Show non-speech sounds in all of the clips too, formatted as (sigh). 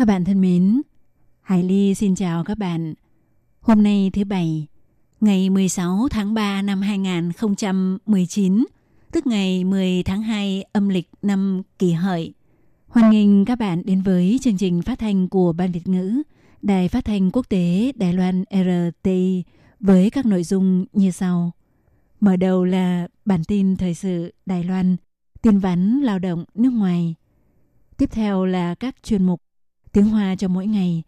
Các bạn thân mến, Hải Ly xin chào các bạn. Hôm nay thứ Bảy, ngày 16 tháng 3 năm 2019, tức ngày 10 tháng 2 âm lịch năm kỷ hợi. Hoan nghênh các bạn đến với chương trình phát thanh của Ban Việt ngữ, Đài phát thanh quốc tế Đài Loan RTI với các nội dung như sau. Mở đầu là bản tin thời sự Đài Loan, tin vắn lao động nước ngoài. Tiếp theo là các chuyên mục tiếng Hoa cho mỗi ngày,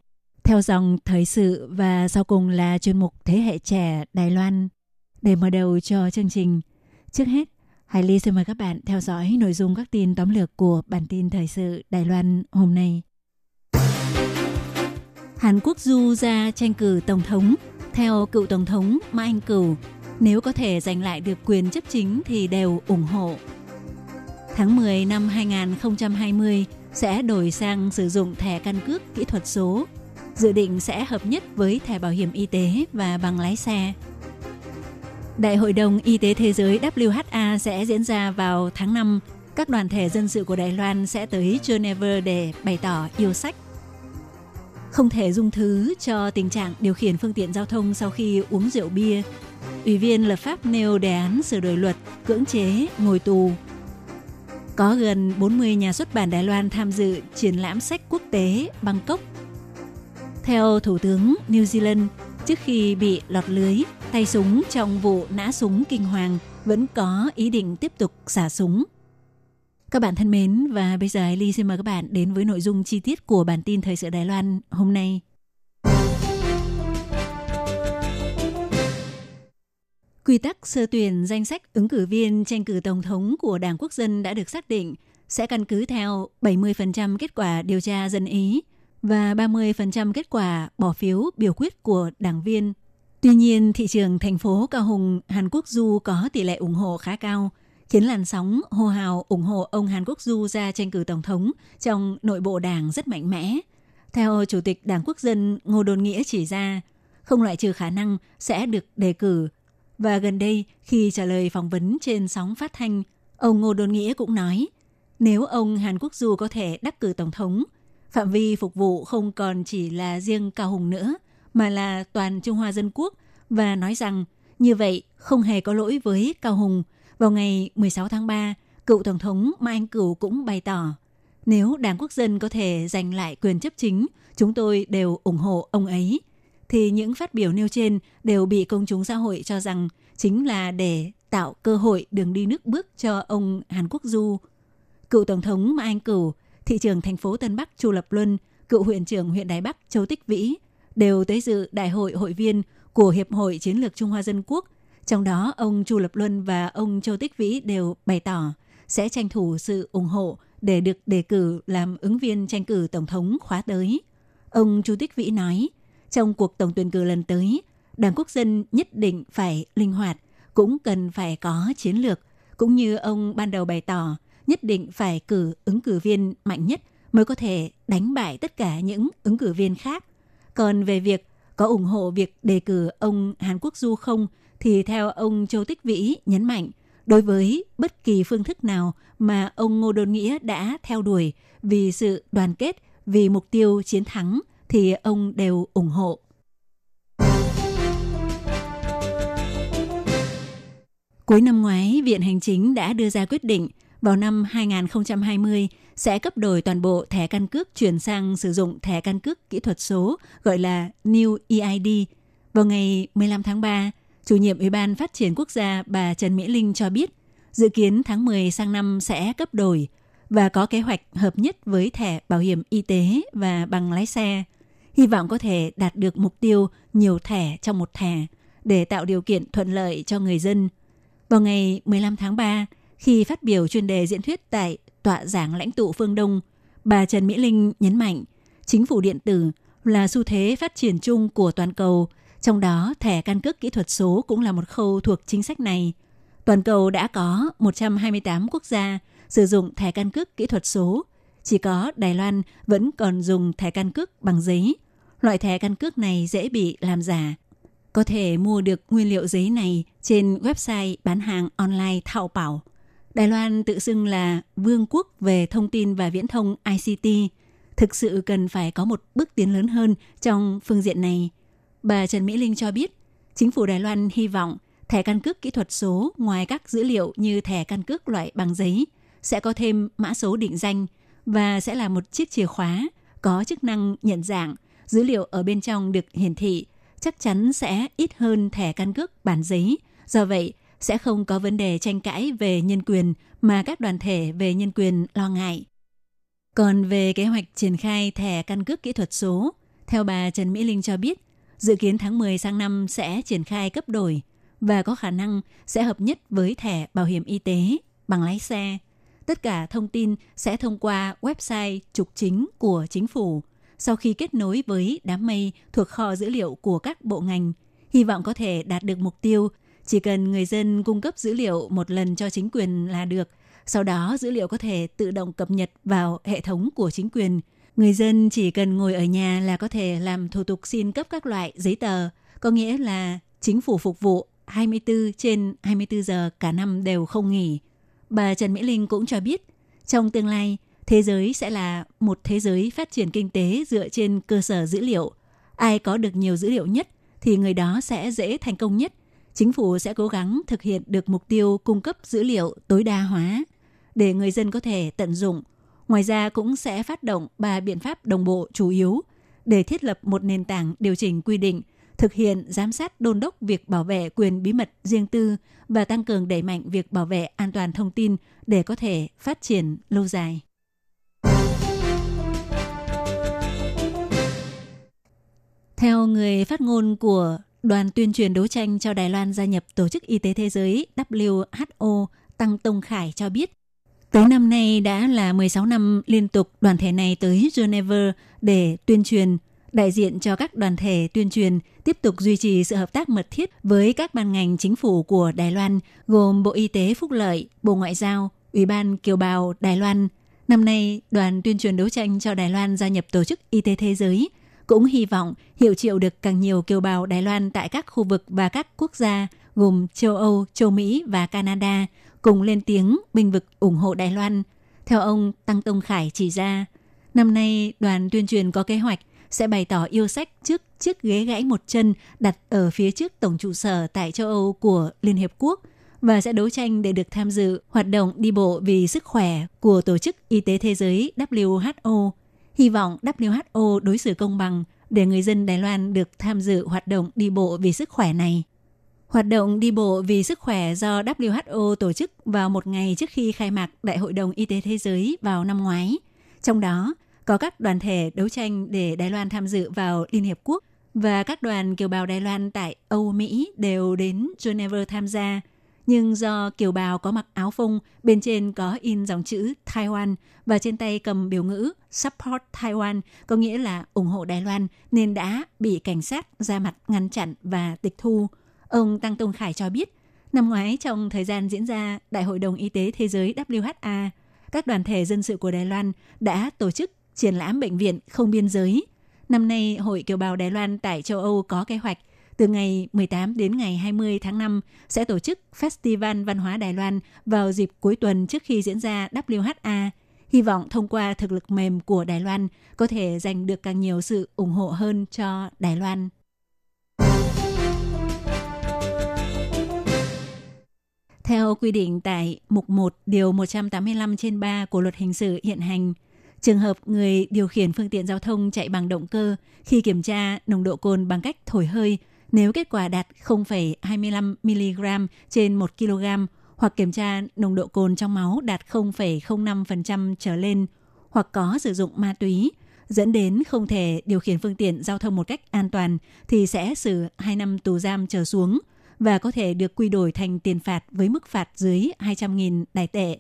theo dòng thời sự và sau cùng là chuyên mục Thế hệ trẻ Đài Loan. Để mở đầu cho chương trình, trước hết, Hải Ly xin mời các bạn theo dõi nội dung các tin tóm lược của bản tin thời sự Đài Loan hôm nay. Hàn Quốc du ra tranh cử Tổng thống. Theo cựu Tổng thống Mai Anh Cửu, nếu có thể giành lại được quyền chấp chính thì đều ủng hộ. Tháng 10 năm 2020 sẽ đổi sang sử dụng thẻ căn cước kỹ thuật số, dự định sẽ hợp nhất với thẻ bảo hiểm y tế và bằng lái xe. Đại hội đồng Y tế Thế giới WHA sẽ diễn ra vào tháng 5. Các đoàn thể dân sự của Đài Loan sẽ tới Geneva để bày tỏ yêu sách. Không thể dung thứ cho tình trạng điều khiển phương tiện giao thông sau khi uống rượu bia. Ủy viên lập pháp nêu đề án sửa đổi luật, cưỡng chế, ngồi tù. Có gần 40 nhà xuất bản Đài Loan tham dự triển lãm sách quốc tế Bangkok. Theo Thủ tướng New Zealand, trước khi bị lọt lưới, tay súng trong vụ nã súng kinh hoàng vẫn có ý định tiếp tục xả súng. Các bạn thân mến, và bây giờ Ly xin mời các bạn đến với nội dung chi tiết của bản tin Thời sự Đài Loan hôm nay. Quy tắc sơ tuyển danh sách ứng cử viên tranh cử Tổng thống của Đảng Quốc dân đã được xác định sẽ căn cứ theo 70% kết quả điều tra dân Ý và 30% kết quả bỏ phiếu biểu quyết của đảng viên. Tuy nhiên, thị trường thành phố Cao Hùng, Hàn Quốc Du có tỷ lệ ủng hộ khá cao, khiến làn sóng hô hào ủng hộ ông Hàn Quốc Du ra tranh cử Tổng thống trong nội bộ đảng rất mạnh mẽ. Theo Chủ tịch Đảng Quốc dân Ngô Đôn Nghĩa chỉ ra, không loại trừ khả năng sẽ được đề cử và gần đây, khi trả lời phỏng vấn trên sóng phát thanh, ông Ngô Đôn Nghĩa cũng nói, nếu ông Hàn Quốc Du có thể đắc cử Tổng thống, phạm vi phục vụ không còn chỉ là riêng Cao Hùng nữa, mà là toàn Trung Hoa Dân Quốc, và nói rằng như vậy không hề có lỗi với Cao Hùng. Vào ngày 16 tháng 3, cựu Tổng thống Mai Anh Cửu cũng bày tỏ, nếu Đảng Quốc dân có thể giành lại quyền chấp chính, chúng tôi đều ủng hộ ông ấy – thì những phát biểu nêu trên đều bị công chúng xã hội cho rằng chính là để tạo cơ hội đường đi nước bước cho ông Hàn Quốc Du. Cựu Tổng thống Mai Anh Cửu, thị trưởng thành phố Tân Bắc Chu Lập Luân, cựu huyện trưởng huyện Đài Bắc Châu Tích Vĩ đều tới dự đại hội hội viên của Hiệp hội Chiến lược Trung Hoa Dân Quốc. Trong đó, ông Chu Lập Luân và ông Châu Tích Vĩ đều bày tỏ sẽ tranh thủ sự ủng hộ để được đề cử làm ứng viên tranh cử Tổng thống khóa tới. Ông Chu Tích Vĩ nói, trong cuộc tổng tuyển cử lần tới, Đảng Quốc dân nhất định phải linh hoạt, cũng cần phải có chiến lược, cũng như ông ban đầu bày tỏ, nhất định phải cử ứng cử viên mạnh nhất mới có thể đánh bại tất cả những ứng cử viên khác. Còn về việc có ủng hộ việc đề cử ông Hàn Quốc Du không, thì theo ông Châu Tích Vĩ nhấn mạnh, đối với bất kỳ phương thức nào mà ông Ngô Đôn Nghĩa đã theo đuổi vì sự đoàn kết, vì mục tiêu chiến thắng – thì ông đều ủng hộ. Cuối năm ngoái, Viện Hành Chính đã đưa ra quyết định vào năm 2020 sẽ cấp đổi toàn bộ thẻ căn cước chuyển sang sử dụng thẻ căn cước kỹ thuật số gọi là New EID. Vào ngày 15 tháng 3, chủ nhiệm Ủy ban Phát triển Quốc gia bà Trần Mỹ Linh cho biết dự kiến tháng 10 sang năm sẽ cấp đổi và có kế hoạch hợp nhất với thẻ bảo hiểm y tế và bằng lái xe hy vọng có thể đạt được mục tiêu nhiều thẻ trong một thẻ để tạo điều kiện thuận lợi cho người dân. Vào ngày 15 tháng 3, khi phát biểu chuyên đề diễn thuyết tại tọa giảng lãnh tụ phương Đông, bà Trần Mỹ Linh nhấn mạnh, chính phủ điện tử là xu thế phát triển chung của toàn cầu, trong đó thẻ căn cước kỹ thuật số cũng là một khâu thuộc chính sách này. Toàn cầu đã có 128 quốc gia sử dụng thẻ căn cước kỹ thuật số, chỉ có Đài Loan vẫn còn dùng thẻ căn cước bằng giấy. Loại thẻ căn cước này dễ bị làm giả. Có thể mua được nguyên liệu giấy này trên website bán hàng online Thảo Bảo. Đài Loan tự xưng là vương quốc về thông tin và viễn thông ICT, thực sự cần phải có một bước tiến lớn hơn trong phương diện này. Bà Trần Mỹ Linh cho biết, chính phủ Đài Loan hy vọng thẻ căn cước kỹ thuật số ngoài các dữ liệu như thẻ căn cước loại bằng giấy sẽ có thêm mã số định danh và sẽ là một chiếc chìa khóa có chức năng nhận dạng, dữ liệu ở bên trong được hiển thị chắc chắn sẽ ít hơn thẻ căn cước bản giấy. Do vậy, sẽ không có vấn đề tranh cãi về nhân quyền mà các đoàn thể về nhân quyền lo ngại. Còn về kế hoạch triển khai thẻ căn cước kỹ thuật số, theo bà Trần Mỹ Linh cho biết, dự kiến tháng 10 sang năm sẽ triển khai cấp đổi và có khả năng sẽ hợp nhất với thẻ bảo hiểm y tế, bằng lái xe. Tất cả thông tin sẽ thông qua website trục chính của chính phủ sau khi kết nối với đám mây thuộc kho dữ liệu của các bộ ngành. Hy vọng có thể đạt được mục tiêu chỉ cần người dân cung cấp dữ liệu một lần cho chính quyền là được. Sau đó dữ liệu có thể tự động cập nhật vào hệ thống của chính quyền. Người dân chỉ cần ngồi ở nhà là có thể làm thủ tục xin cấp các loại giấy tờ, có nghĩa là chính phủ phục vụ 24 trên 24 giờ cả năm đều không nghỉ. Bà Trần Mỹ Linh cũng cho biết, trong tương lai, thế giới sẽ là một thế giới phát triển kinh tế dựa trên cơ sở dữ liệu. Ai có được nhiều dữ liệu nhất thì người đó sẽ dễ thành công nhất chính phủ sẽ cố gắng thực hiện được mục tiêu cung cấp dữ liệu tối đa hóa để người dân có thể tận dụng. Ngoài ra cũng sẽ phát động ba biện pháp đồng bộ chủ yếu để thiết lập một nền tảng điều chỉnh quy định, thực hiện giám sát đôn đốc việc bảo vệ quyền bí mật riêng tư và tăng cường đẩy mạnh việc bảo vệ an toàn thông tin để có thể phát triển lâu dài. Theo người phát ngôn của Đoàn tuyên truyền đấu tranh cho Đài Loan gia nhập Tổ chức Y tế Thế giới WHO Tăng Tông Khải cho biết, tới năm nay đã là 16 năm liên tục đoàn thể này tới Geneva để tuyên truyền, đại diện cho các đoàn thể tuyên truyền tiếp tục duy trì sự hợp tác mật thiết với các ban ngành chính phủ của Đài Loan gồm Bộ Y tế Phúc Lợi, Bộ Ngoại giao, Ủy ban Kiều bào Đài Loan. Năm nay, đoàn tuyên truyền đấu tranh cho Đài Loan gia nhập Tổ chức Y tế Thế giới – cũng hy vọng hiệu triệu được càng nhiều kiều bào Đài Loan tại các khu vực và các quốc gia gồm châu Âu, châu Mỹ và Canada cùng lên tiếng bình vực ủng hộ Đài Loan. Theo ông Tăng Tông Khải chỉ ra, năm nay đoàn tuyên truyền có kế hoạch sẽ bày tỏ yêu sách trước chiếc ghế gãy một chân đặt ở phía trước tổng trụ sở tại châu Âu của Liên Hiệp Quốc và sẽ đấu tranh để được tham dự hoạt động đi bộ vì sức khỏe của Tổ chức Y tế Thế giới WHO hy vọng WHO đối xử công bằng để người dân Đài Loan được tham dự hoạt động đi bộ vì sức khỏe này. Hoạt động đi bộ vì sức khỏe do WHO tổ chức vào một ngày trước khi khai mạc Đại hội đồng Y tế Thế giới vào năm ngoái. Trong đó, có các đoàn thể đấu tranh để Đài Loan tham dự vào Liên Hiệp Quốc và các đoàn kiều bào Đài Loan tại Âu Mỹ đều đến Geneva tham gia – nhưng do kiều bào có mặc áo phông, bên trên có in dòng chữ Taiwan và trên tay cầm biểu ngữ Support Taiwan, có nghĩa là ủng hộ Đài Loan, nên đã bị cảnh sát ra mặt ngăn chặn và tịch thu. Ông Tăng Tông Khải cho biết, năm ngoái trong thời gian diễn ra Đại hội đồng Y tế Thế giới WHA, các đoàn thể dân sự của Đài Loan đã tổ chức triển lãm bệnh viện không biên giới. Năm nay, Hội Kiều bào Đài Loan tại châu Âu có kế hoạch từ ngày 18 đến ngày 20 tháng 5 sẽ tổ chức Festival Văn hóa Đài Loan vào dịp cuối tuần trước khi diễn ra WHA. Hy vọng thông qua thực lực mềm của Đài Loan có thể giành được càng nhiều sự ủng hộ hơn cho Đài Loan. Theo quy định tại Mục 1 Điều 185 trên 3 của Luật Hình sự hiện hành, trường hợp người điều khiển phương tiện giao thông chạy bằng động cơ khi kiểm tra nồng độ cồn bằng cách thổi hơi nếu kết quả đạt 0,25 mg trên 1 kg hoặc kiểm tra nồng độ cồn trong máu đạt 0,05% trở lên hoặc có sử dụng ma túy dẫn đến không thể điều khiển phương tiện giao thông một cách an toàn thì sẽ xử 2 năm tù giam trở xuống và có thể được quy đổi thành tiền phạt với mức phạt dưới 200.000 đài tệ.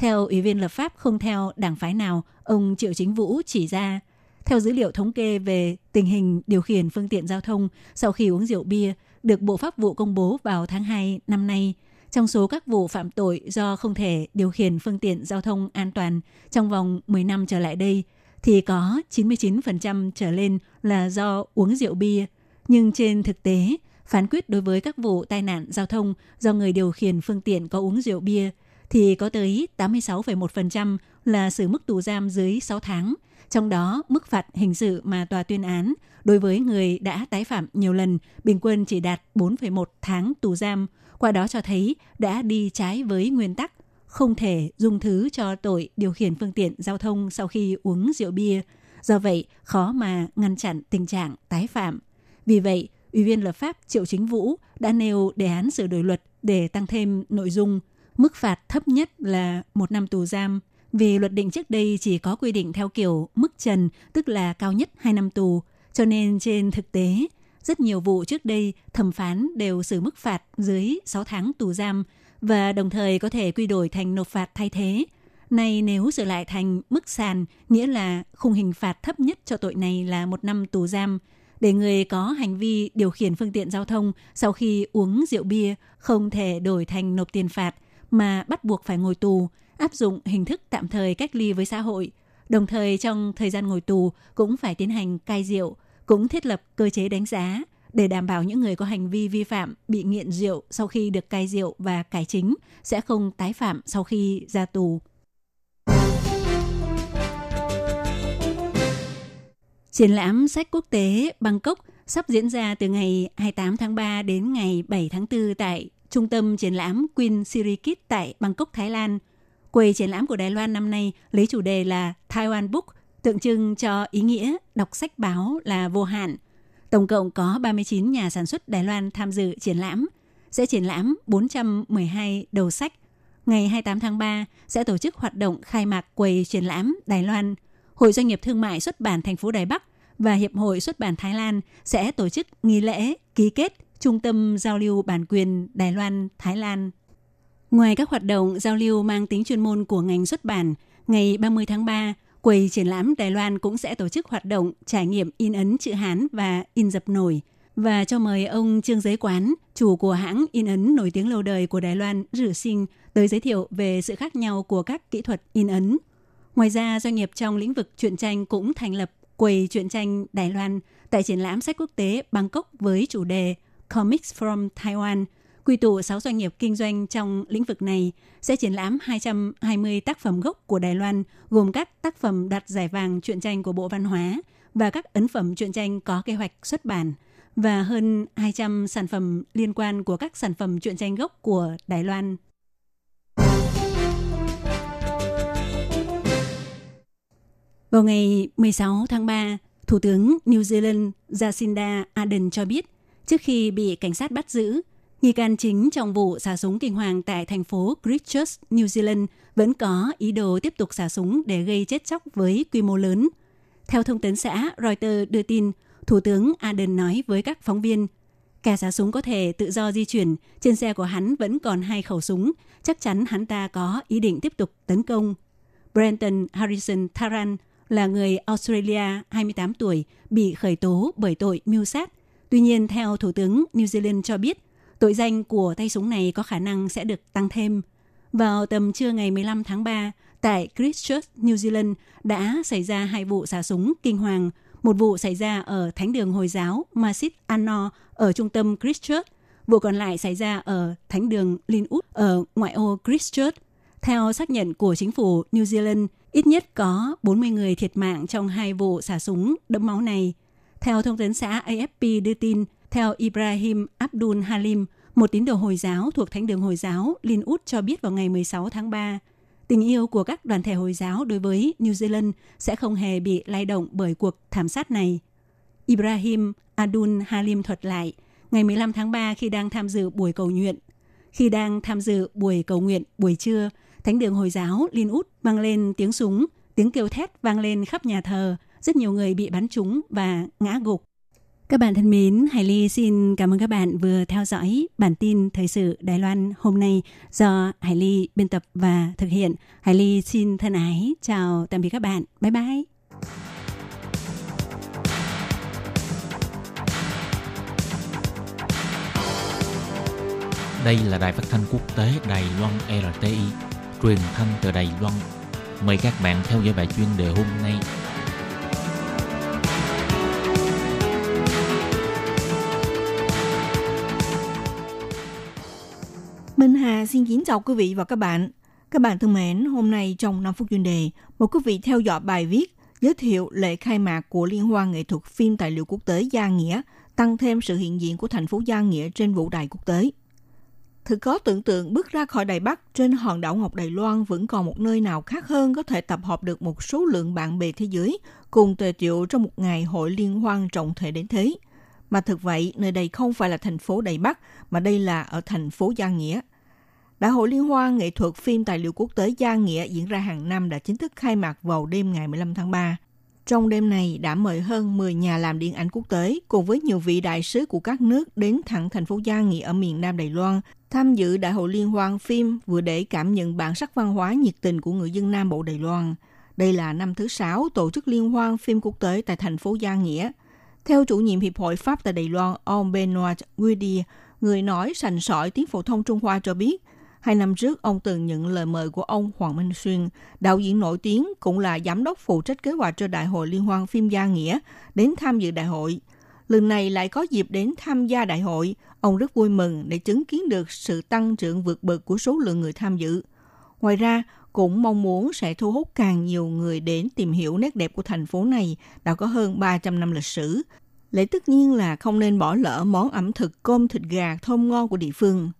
Theo Ủy viên lập pháp không theo đảng phái nào, ông Triệu Chính Vũ chỉ ra, theo dữ liệu thống kê về tình hình điều khiển phương tiện giao thông sau khi uống rượu bia được Bộ Pháp vụ công bố vào tháng 2 năm nay, trong số các vụ phạm tội do không thể điều khiển phương tiện giao thông an toàn trong vòng 10 năm trở lại đây, thì có 99% trở lên là do uống rượu bia. Nhưng trên thực tế, phán quyết đối với các vụ tai nạn giao thông do người điều khiển phương tiện có uống rượu bia thì có tới 86,1% là xử mức tù giam dưới 6 tháng. Trong đó, mức phạt hình sự mà tòa tuyên án đối với người đã tái phạm nhiều lần bình quân chỉ đạt 4,1 tháng tù giam. Qua đó cho thấy đã đi trái với nguyên tắc không thể dung thứ cho tội điều khiển phương tiện giao thông sau khi uống rượu bia. Do vậy, khó mà ngăn chặn tình trạng tái phạm. Vì vậy, Ủy viên lập pháp Triệu Chính Vũ đã nêu đề án sửa đổi luật để tăng thêm nội dung mức phạt thấp nhất là một năm tù giam. Vì luật định trước đây chỉ có quy định theo kiểu mức trần, tức là cao nhất 2 năm tù. Cho nên trên thực tế, rất nhiều vụ trước đây thẩm phán đều xử mức phạt dưới 6 tháng tù giam và đồng thời có thể quy đổi thành nộp phạt thay thế. Nay nếu sửa lại thành mức sàn, nghĩa là khung hình phạt thấp nhất cho tội này là một năm tù giam, để người có hành vi điều khiển phương tiện giao thông sau khi uống rượu bia không thể đổi thành nộp tiền phạt mà bắt buộc phải ngồi tù, áp dụng hình thức tạm thời cách ly với xã hội. Đồng thời trong thời gian ngồi tù cũng phải tiến hành cai rượu, cũng thiết lập cơ chế đánh giá để đảm bảo những người có hành vi vi phạm bị nghiện rượu sau khi được cai rượu và cải chính sẽ không tái phạm sau khi ra tù. Triển lãm sách quốc tế Bangkok sắp diễn ra từ ngày 28 tháng 3 đến ngày 7 tháng 4 tại Trung tâm triển lãm Queen Sirikit tại Bangkok, Thái Lan. Quầy triển lãm của Đài Loan năm nay lấy chủ đề là Taiwan Book, tượng trưng cho ý nghĩa đọc sách báo là vô hạn. Tổng cộng có 39 nhà sản xuất Đài Loan tham dự triển lãm. Sẽ triển lãm 412 đầu sách. Ngày 28 tháng 3 sẽ tổ chức hoạt động khai mạc quầy triển lãm Đài Loan. Hội Doanh nghiệp Thương mại xuất bản thành phố Đài Bắc và Hiệp hội xuất bản Thái Lan sẽ tổ chức nghi lễ ký kết Trung tâm Giao lưu Bản quyền Đài Loan, Thái Lan. Ngoài các hoạt động giao lưu mang tính chuyên môn của ngành xuất bản, ngày 30 tháng 3, quầy triển lãm Đài Loan cũng sẽ tổ chức hoạt động trải nghiệm in ấn chữ Hán và in dập nổi và cho mời ông Trương Giới Quán, chủ của hãng in ấn nổi tiếng lâu đời của Đài Loan Rử Sinh tới giới thiệu về sự khác nhau của các kỹ thuật in ấn. Ngoài ra, doanh nghiệp trong lĩnh vực truyện tranh cũng thành lập quầy truyện tranh Đài Loan tại triển lãm sách quốc tế Bangkok với chủ đề Comics from Taiwan, quy tụ 6 doanh nghiệp kinh doanh trong lĩnh vực này, sẽ triển lãm 220 tác phẩm gốc của Đài Loan, gồm các tác phẩm đạt giải vàng truyện tranh của Bộ Văn hóa và các ấn phẩm truyện tranh có kế hoạch xuất bản và hơn 200 sản phẩm liên quan của các sản phẩm truyện tranh gốc của Đài Loan. Vào ngày 16 tháng 3, Thủ tướng New Zealand Jacinda Ardern cho biết, trước khi bị cảnh sát bắt giữ, nghi can chính trong vụ xả súng kinh hoàng tại thành phố Christchurch, New Zealand vẫn có ý đồ tiếp tục xả súng để gây chết chóc với quy mô lớn. Theo thông tấn xã Reuters đưa tin, Thủ tướng Ardern nói với các phóng viên, kẻ xả súng có thể tự do di chuyển, trên xe của hắn vẫn còn hai khẩu súng, chắc chắn hắn ta có ý định tiếp tục tấn công. Brenton Harrison Taran, là người Australia 28 tuổi bị khởi tố bởi tội mưu sát. Tuy nhiên, theo Thủ tướng New Zealand cho biết, tội danh của tay súng này có khả năng sẽ được tăng thêm. Vào tầm trưa ngày 15 tháng 3, tại Christchurch, New Zealand đã xảy ra hai vụ xả súng kinh hoàng. Một vụ xảy ra ở Thánh đường Hồi giáo Masjid An-Nur ở trung tâm Christchurch. Vụ còn lại xảy ra ở Thánh đường Linwood ở ngoại ô Christchurch. Theo xác nhận của chính phủ New Zealand, ít nhất có 40 người thiệt mạng trong hai vụ xả súng đẫm máu này. Theo thông tấn xã AFP đưa tin, theo Ibrahim Abdul Halim, một tín đồ Hồi giáo thuộc Thánh đường Hồi giáo Linwood cho biết vào ngày 16 tháng 3, tình yêu của các đoàn thể Hồi giáo đối với New Zealand sẽ không hề bị lay động bởi cuộc thảm sát này. Ibrahim Abdul Halim thuật lại, ngày 15 tháng 3 khi đang tham dự buổi cầu nguyện. Khi đang tham dự buổi cầu nguyện buổi trưa, Thánh đường Hồi giáo Linh Út vang lên tiếng súng, tiếng kêu thét vang lên khắp nhà thờ, rất nhiều người bị bắn trúng và ngã gục. Các bạn thân mến, Hải Ly xin cảm ơn các bạn vừa theo dõi bản tin thời sự Đài Loan hôm nay do Hải Ly biên tập và thực hiện. Hải Ly xin thân ái chào tạm biệt các bạn. Bye bye. Đây là đài phát thanh quốc tế Đài Loan RTI, truyền thanh từ Đài Loan. Mời các bạn theo dõi bài chuyên đề hôm nay. Hà xin kính chào quý vị và các bạn. Các bạn thân mến, hôm nay trong 5 phút chuyên đề, một quý vị theo dõi bài viết giới thiệu lễ khai mạc của Liên hoan nghệ thuật phim tài liệu quốc tế Gia Nghĩa, tăng thêm sự hiện diện của thành phố Gia Nghĩa trên vũ đài quốc tế. Thực có tưởng tượng bước ra khỏi Đài Bắc trên hòn đảo Ngọc Đài Loan vẫn còn một nơi nào khác hơn có thể tập hợp được một số lượng bạn bè thế giới cùng tề triệu trong một ngày hội liên hoan trọng thể đến thế. Mà thực vậy, nơi đây không phải là thành phố Đài Bắc, mà đây là ở thành phố Gia Nghĩa. Đại hội Liên hoan nghệ thuật phim tài liệu quốc tế Gia Nghĩa diễn ra hàng năm đã chính thức khai mạc vào đêm ngày 15 tháng 3. Trong đêm này đã mời hơn 10 nhà làm điện ảnh quốc tế cùng với nhiều vị đại sứ của các nước đến thẳng thành phố Gia Nghĩa ở miền Nam Đài Loan tham dự Đại hội Liên hoan phim vừa để cảm nhận bản sắc văn hóa nhiệt tình của người dân Nam Bộ Đài Loan. Đây là năm thứ sáu tổ chức Liên hoan phim quốc tế tại thành phố Gia Nghĩa. Theo chủ nhiệm Hiệp hội Pháp tại Đài Loan, ông Benoit Guidi, người nói sành sỏi tiếng phổ thông Trung Hoa cho biết, Hai năm trước, ông từng nhận lời mời của ông Hoàng Minh Xuyên, đạo diễn nổi tiếng cũng là giám đốc phụ trách kế hoạch cho Đại hội Liên hoan phim Gia Nghĩa, đến tham dự đại hội. Lần này lại có dịp đến tham gia đại hội, ông rất vui mừng để chứng kiến được sự tăng trưởng vượt bậc của số lượng người tham dự. Ngoài ra, cũng mong muốn sẽ thu hút càng nhiều người đến tìm hiểu nét đẹp của thành phố này đã có hơn 300 năm lịch sử. Lẽ tất nhiên là không nên bỏ lỡ món ẩm thực cơm thịt gà thơm ngon của địa phương.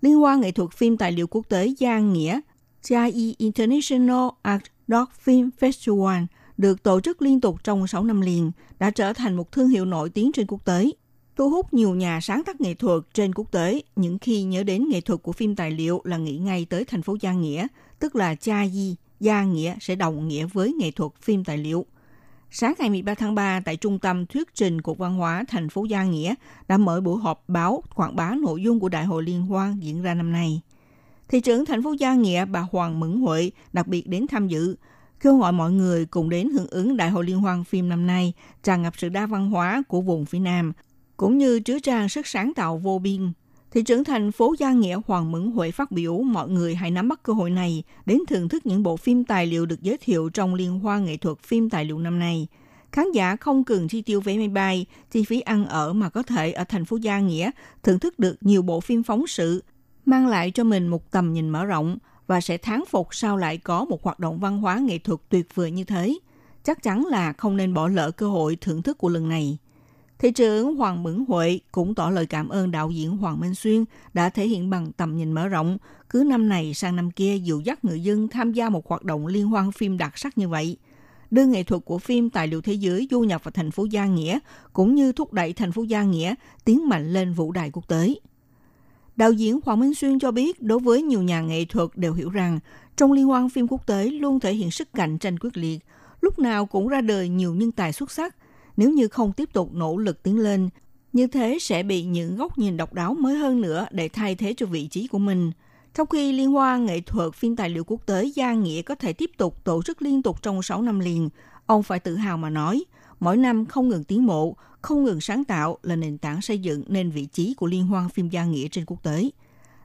Liên hoan nghệ thuật phim tài liệu quốc tế Gia Nghĩa, JAI International Art Dog Film Festival được tổ chức liên tục trong 6 năm liền, đã trở thành một thương hiệu nổi tiếng trên quốc tế, thu hút nhiều nhà sáng tác nghệ thuật trên quốc tế. Những khi nhớ đến nghệ thuật của phim tài liệu là nghĩ ngay tới thành phố Gia Nghĩa, tức là Cha Di, Gia Nghĩa sẽ đồng nghĩa với nghệ thuật phim tài liệu – Sáng ngày 13 tháng 3 tại Trung tâm Thuyết trình Cục Văn hóa thành phố Gia Nghĩa đã mở buổi họp báo quảng bá nội dung của Đại hội Liên hoan diễn ra năm nay. Thị trưởng thành phố Gia Nghĩa bà Hoàng Mẫn Huệ đặc biệt đến tham dự, kêu gọi mọi người cùng đến hưởng ứng Đại hội Liên hoan phim năm nay tràn ngập sự đa văn hóa của vùng phía Nam, cũng như chứa trang sức sáng tạo vô biên Thị trưởng thành phố Gia Nghĩa Hoàng Mẫn Huệ phát biểu mọi người hãy nắm bắt cơ hội này đến thưởng thức những bộ phim tài liệu được giới thiệu trong Liên hoan nghệ thuật phim tài liệu năm nay. Khán giả không cần chi tiêu vé máy bay, chi phí ăn ở mà có thể ở thành phố Gia Nghĩa thưởng thức được nhiều bộ phim phóng sự, mang lại cho mình một tầm nhìn mở rộng và sẽ thán phục sao lại có một hoạt động văn hóa nghệ thuật tuyệt vời như thế. Chắc chắn là không nên bỏ lỡ cơ hội thưởng thức của lần này. Thị trưởng Hoàng Mẫn Huệ cũng tỏ lời cảm ơn đạo diễn Hoàng Minh Xuyên đã thể hiện bằng tầm nhìn mở rộng, cứ năm này sang năm kia dìu dắt người dân tham gia một hoạt động liên hoan phim đặc sắc như vậy. Đưa nghệ thuật của phim tài liệu thế giới du nhập vào thành phố Gia Nghĩa, cũng như thúc đẩy thành phố Gia Nghĩa tiến mạnh lên vũ đài quốc tế. Đạo diễn Hoàng Minh Xuyên cho biết đối với nhiều nhà nghệ thuật đều hiểu rằng trong liên hoan phim quốc tế luôn thể hiện sức cạnh tranh quyết liệt, lúc nào cũng ra đời nhiều nhân tài xuất sắc – nếu như không tiếp tục nỗ lực tiến lên, như thế sẽ bị những góc nhìn độc đáo mới hơn nữa để thay thế cho vị trí của mình. Trong khi Liên hoan nghệ thuật phim tài liệu quốc tế Gia Nghĩa có thể tiếp tục tổ chức liên tục trong 6 năm liền, ông phải tự hào mà nói, mỗi năm không ngừng tiến bộ, không ngừng sáng tạo là nền tảng xây dựng nên vị trí của Liên hoan phim Gia Nghĩa trên quốc tế.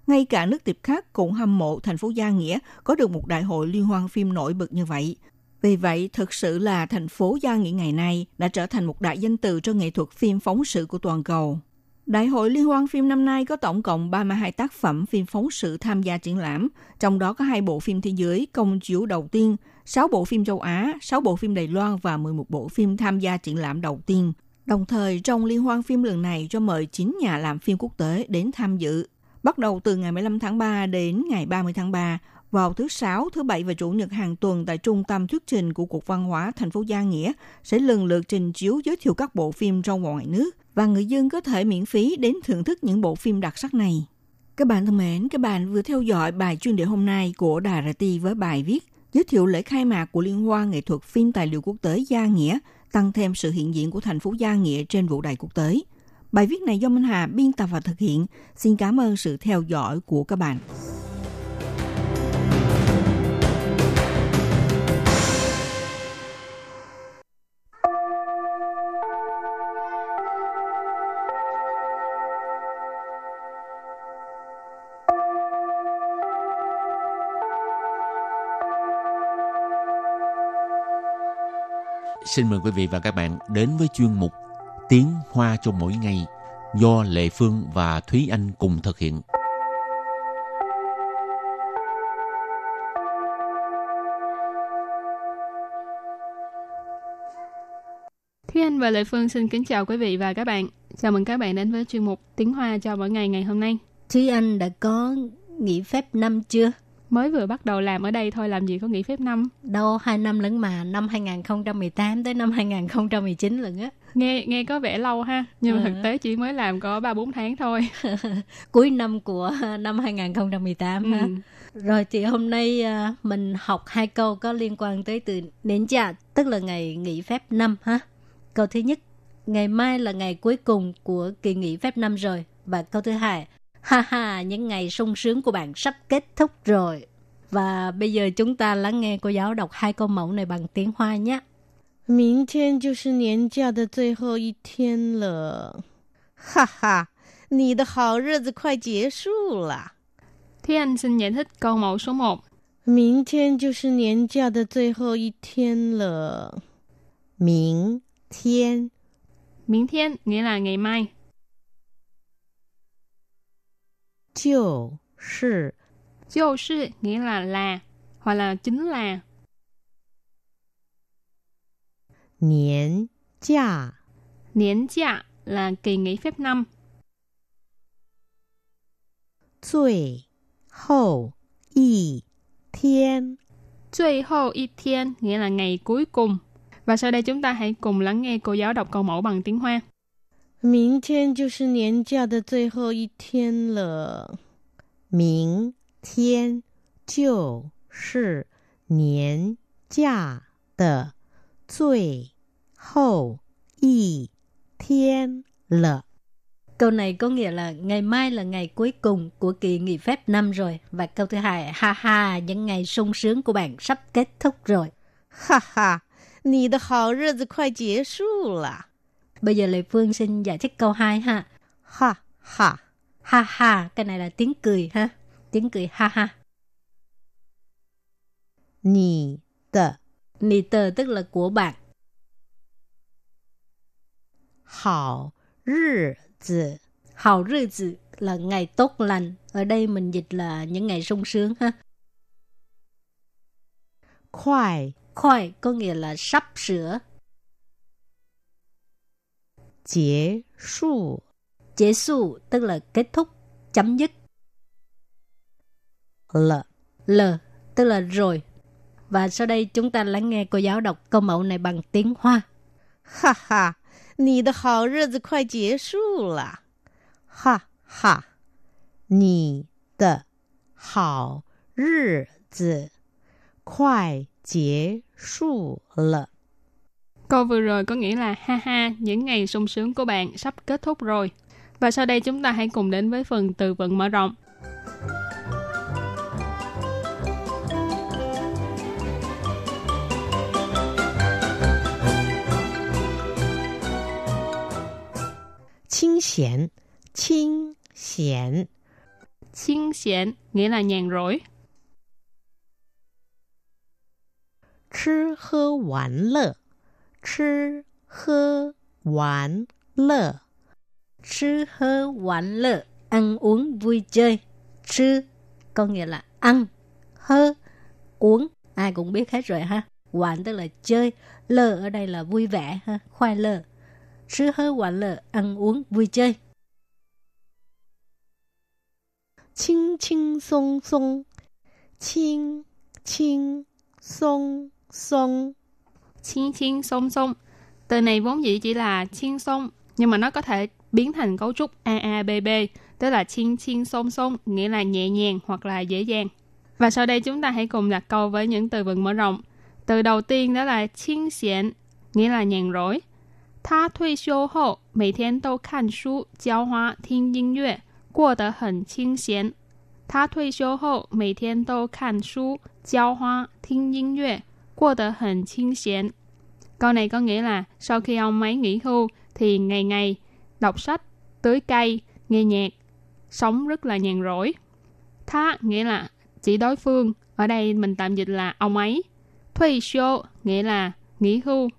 Ngay cả nước tiệp khác cũng hâm mộ thành phố Gia Nghĩa có được một đại hội liên hoan phim nổi bật như vậy. Vì vậy, thực sự là thành phố Gia Nghĩa ngày nay đã trở thành một đại danh từ cho nghệ thuật phim phóng sự của toàn cầu. Đại hội Liên hoan phim năm nay có tổng cộng 32 tác phẩm phim phóng sự tham gia triển lãm, trong đó có hai bộ phim thế giới công chiếu đầu tiên, 6 bộ phim châu Á, 6 bộ phim Đài Loan và 11 bộ phim tham gia triển lãm đầu tiên. Đồng thời, trong liên hoan phim lần này cho mời 9 nhà làm phim quốc tế đến tham dự. Bắt đầu từ ngày 15 tháng 3 đến ngày 30 tháng 3, vào thứ Sáu, thứ Bảy và Chủ nhật hàng tuần tại Trung tâm thuyết trình của Cục Văn hóa thành phố Gia Nghĩa sẽ lần lượt trình chiếu giới thiệu các bộ phim trong và ngoài nước và người dân có thể miễn phí đến thưởng thức những bộ phim đặc sắc này. Các bạn thân mến, các bạn vừa theo dõi bài chuyên đề hôm nay của Đài RT với bài viết giới thiệu lễ khai mạc của Liên hoan nghệ thuật phim tài liệu quốc tế Gia Nghĩa, tăng thêm sự hiện diện của thành phố Gia Nghĩa trên vũ đài quốc tế. Bài viết này do Minh Hà biên tập và thực hiện. Xin cảm ơn sự theo dõi của các bạn. Xin mời quý vị và các bạn đến với chuyên mục Tiếng Hoa cho mỗi ngày do Lệ Phương và Thúy Anh cùng thực hiện. Thúy Anh và Lệ Phương xin kính chào quý vị và các bạn. Chào mừng các bạn đến với chuyên mục Tiếng Hoa cho mỗi ngày ngày hôm nay. Thúy Anh đã có nghỉ phép năm chưa? Mới vừa bắt đầu làm ở đây thôi làm gì có nghỉ phép năm? Đâu hai năm lẫn mà năm 2018 tới năm 2019 lận á. Nghe nghe có vẻ lâu ha nhưng mà ừ. thực tế chỉ mới làm có ba bốn tháng thôi. (laughs) Cuối năm của năm 2018 ừ. ha. Rồi thì hôm nay à, mình học hai câu có liên quan tới từ nến chà tức là ngày nghỉ phép năm ha. Câu thứ nhất ngày mai là ngày cuối cùng của kỳ nghỉ phép năm rồi. Và câu thứ hai Ha ha, những ngày sung sướng của bạn sắp kết thúc rồi. Và bây giờ chúng ta lắng nghe cô giáo đọc hai câu mẫu này bằng tiếng Hoa nhé. 明天就是年假的最后一天了，哈哈，你的好日子快结束了。Thế anh xin giải thích câu mẫu số 1. 明天就是年假的最后一天了。明天，明天 nghĩa là ngày mai. Chiều sư là là hoặc là chính là. Niên giả Niên giả là kỳ nghỉ phép năm. Cuối, hậu y thiên cuối hậu y thiên nghĩa là ngày cuối cùng. Và sau đây chúng ta hãy cùng lắng nghe cô giáo đọc câu mẫu bằng tiếng Hoa. 明天就是年假的最后一天了。明天就是年假的最后一天了。Câu này có nghĩa là ngày mai là ngày cuối cùng của kỳ nghỉ phép năm rồi. Và câu thứ hai, ha ha, những ngày sung sướng của bạn sắp kết thúc rồi. Ha ha, 你的好日子快结束了。 Bây giờ Lê Phương xin giải thích câu 2 ha. Ha ha. Ha ha, cái này là tiếng cười ha. Tiếng cười ha ha. Nì tờ. Nì tờ tức là của bạn. Hảo rì zi. Hảo rì zi là ngày tốt lành. Ở đây mình dịch là những ngày sung sướng ha. Khoai. Khoai có nghĩa là sắp sửa, 结束 kết thúc tức là kết thúc, chấm dứt. L L tức là rồi. Và sau đây chúng ta lắng nghe cô giáo đọc câu mẫu này bằng tiếng Hoa. Ha ha, 你的好日子快结束了。哈哈，你的好日子快结束了。 Câu vừa rồi có nghĩa là ha ha, những ngày sung sướng của bạn sắp kết thúc rồi. Và sau đây chúng ta hãy cùng đến với phần từ vựng mở rộng.清xiển,清xiển.清xiển nghĩa là nhàn rỗi. 吃喝玩乐 吃喝玩乐，吃喝玩乐，ăn uống vui chơi. Chứ có nghĩa là ăn, hơ, uống. Ai cũng biết hết rồi ha. Quản tức là chơi, lơ ở đây là vui vẻ ha, khoai lơ. Chứ hơ quản lơ, ăn uống vui chơi. Chinh chinh song song, chinh chinh song song chiên chiên song song. Từ này vốn dĩ chỉ là chiên song, nhưng mà nó có thể biến thành cấu trúc AABB, tức là chiên chiên song song, nghĩa là nhẹ nhàng hoặc là dễ dàng. Và sau đây chúng ta hãy cùng đặt câu với những từ vựng mở rộng. Từ đầu tiên đó là chiên xiển, nghĩa là nhàn rỗi. Ta thuê siêu hậu, mỗi 天都看书、浇花、听音乐，过得很清闲。他退休后每天都看书、浇花、听音乐， qua được hình chiên xịn. Câu này có nghĩa là sau khi ông ấy nghỉ hưu thì ngày ngày đọc sách, tưới cây, nghe nhạc, sống rất là nhàn rỗi. Tha nghĩa là chỉ đối phương, ở đây mình tạm dịch là ông ấy. Thuy xô nghĩa là nghỉ hưu.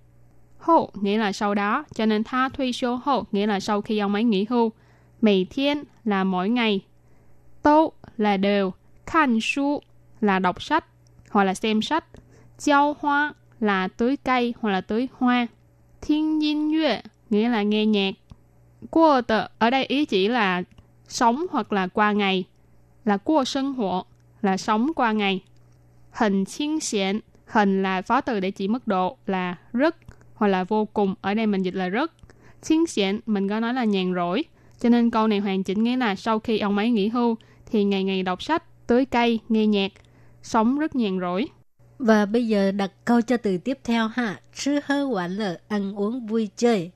Hô nghĩa là sau đó, cho nên tha thuy xô hô nghĩa là sau khi ông ấy nghỉ hưu. Mày thiên là mỗi ngày. Tô là đều. Khan su là đọc sách hoặc là xem sách Giao hoa là tưới cây hoặc là tưới hoa. Thiên nhiên yue nghĩa là nghe nhạc. Qua tờ ở đây ý chỉ là sống hoặc là qua ngày. Là qua sinh hoạt là sống qua ngày. Hình chiên xiển hình là phó từ để chỉ mức độ là rất hoặc là vô cùng. Ở đây mình dịch là rất. Chiên xiển mình có nói là nhàn rỗi. Cho nên câu này hoàn chỉnh nghĩa là sau khi ông ấy nghỉ hưu thì ngày ngày đọc sách, tưới cây, nghe nhạc, sống rất nhàn rỗi. Và bây giờ đặt câu cho từ tiếp theo ha. Chứ hơ quản lợ, ăn uống vui chơi.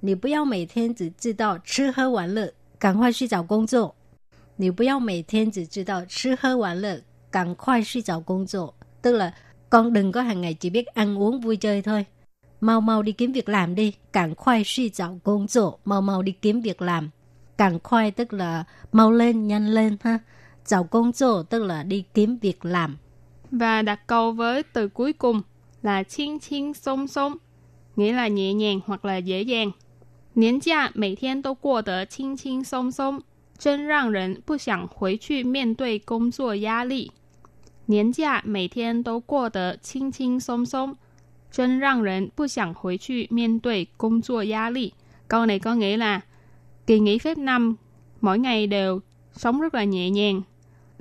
你不要每天只知道吃喝玩乐，赶快去找工作。你不要每天只知道吃喝玩乐，赶快去找工作。Tức là con đừng có hàng ngày chỉ biết ăn uống vui chơi thôi. Mau mau đi kiếm việc làm đi. Càng khoai suy找工作. Mau mau đi kiếm việc làm. Càng khoai tức là mau lên, nhanh lên ha.找工作 tức là đi kiếm việc làm. Và đặt câu với từ cuối cùng là chiên chiên sông sông, nghĩa là nhẹ nhàng hoặc là dễ dàng. 年假每天都过得轻轻松松，真让人不想回去面对工作压力。年假每天都过得轻轻松松，真让人不想回去面对工作压力. Câu này có nghĩa là kỳ nghỉ phép năm mỗi ngày đều sống rất là nhẹ nhàng,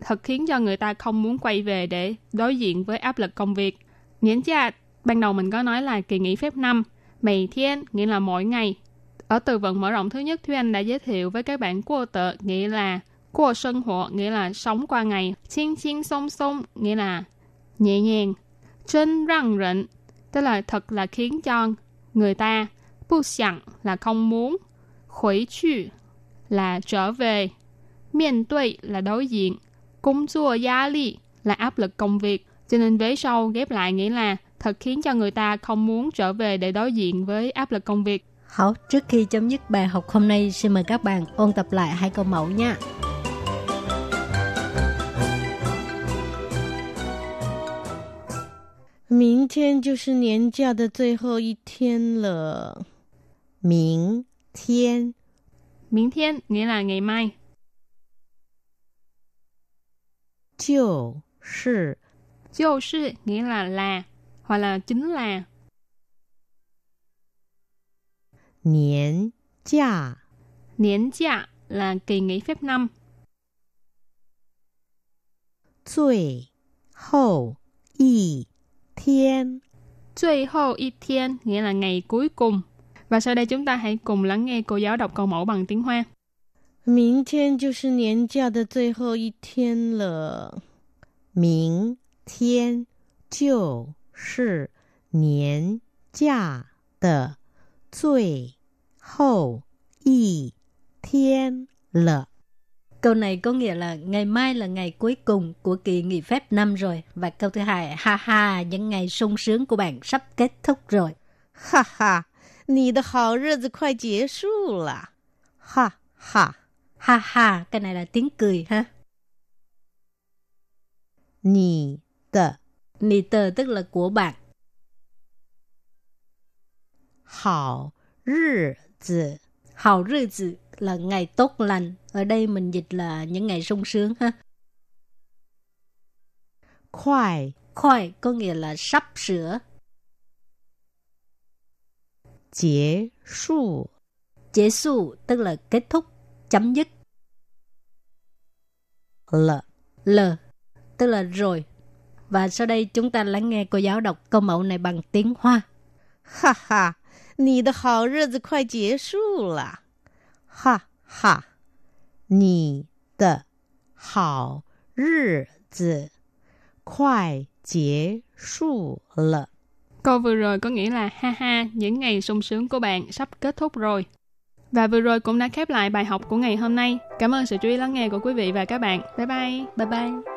thật khiến cho người ta không muốn quay về để đối diện với áp lực công việc. Niên cha ban đầu mình có nói là kỳ nghỉ phép năm, mày thiên nghĩa là mỗi ngày. Ở từ vựng mở rộng thứ nhất, Thúy Anh đã giới thiệu với các bạn của tờ nghĩa là của sân hộ nghĩa là sống qua ngày, chiên chiên sông sông nghĩa là nhẹ nhàng, trên răng rịnh tức là thật là khiến cho người ta bu sẵn là không muốn, khuấy chư là trở về, miền tuệ là đối diện, công chua giá lý là áp lực công việc. Cho nên vế sau ghép lại nghĩa là thật khiến cho người ta không muốn trở về để đối diện với áp lực công việc. Hảo, trước khi chấm dứt bài học hôm nay, xin mời các bạn ôn tập lại hai câu mẫu nha. 明天就是年假的最后一天了。明天，明天 nghĩa là ngày mai. 就是就是 nghĩa là là hoặc là chính là 年假， 年假 là kỳ nghỉ phép năm. 最后一天。 最后一天 nghĩa là ngày cuối cùng. Và sau đây chúng ta hãy cùng lắng nghe cô giáo đọc câu mẫu bằng tiếng Hoa. 明天就是年假的最后一天了。明天就是年假的最后一天了。Câu này có nghĩa là ngày mai là ngày cuối cùng của kỳ nghỉ phép năm rồi. Và câu thứ hai, ha ha, những ngày sung sướng của bạn sắp kết thúc rồi. Ha ha, 你的好日子快结束了。Ha ha, Ha ha, cái này là tiếng cười ha. Nì tờ. Nì tờ tức là của bạn. Hảo rì zi. Hảo rì zi là ngày tốt lành. Ở đây mình dịch là những ngày sung sướng ha. Khoai. Khoai có nghĩa là sắp sửa. Kết 束. tức là kết thúc, chấm dứt. L L tức là rồi. Và sau đây chúng ta lắng nghe cô giáo đọc câu mẫu này bằng tiếng Hoa. Ha ha, 你的好日子快结束了。哈哈，你的好日子快结束了。 Câu vừa rồi có nghĩa là ha ha, những ngày sung sướng của bạn sắp kết thúc rồi. Và vừa rồi cũng đã khép lại bài học của ngày hôm nay. Cảm ơn sự chú ý lắng nghe của quý vị và các bạn. Bye bye. Bye bye.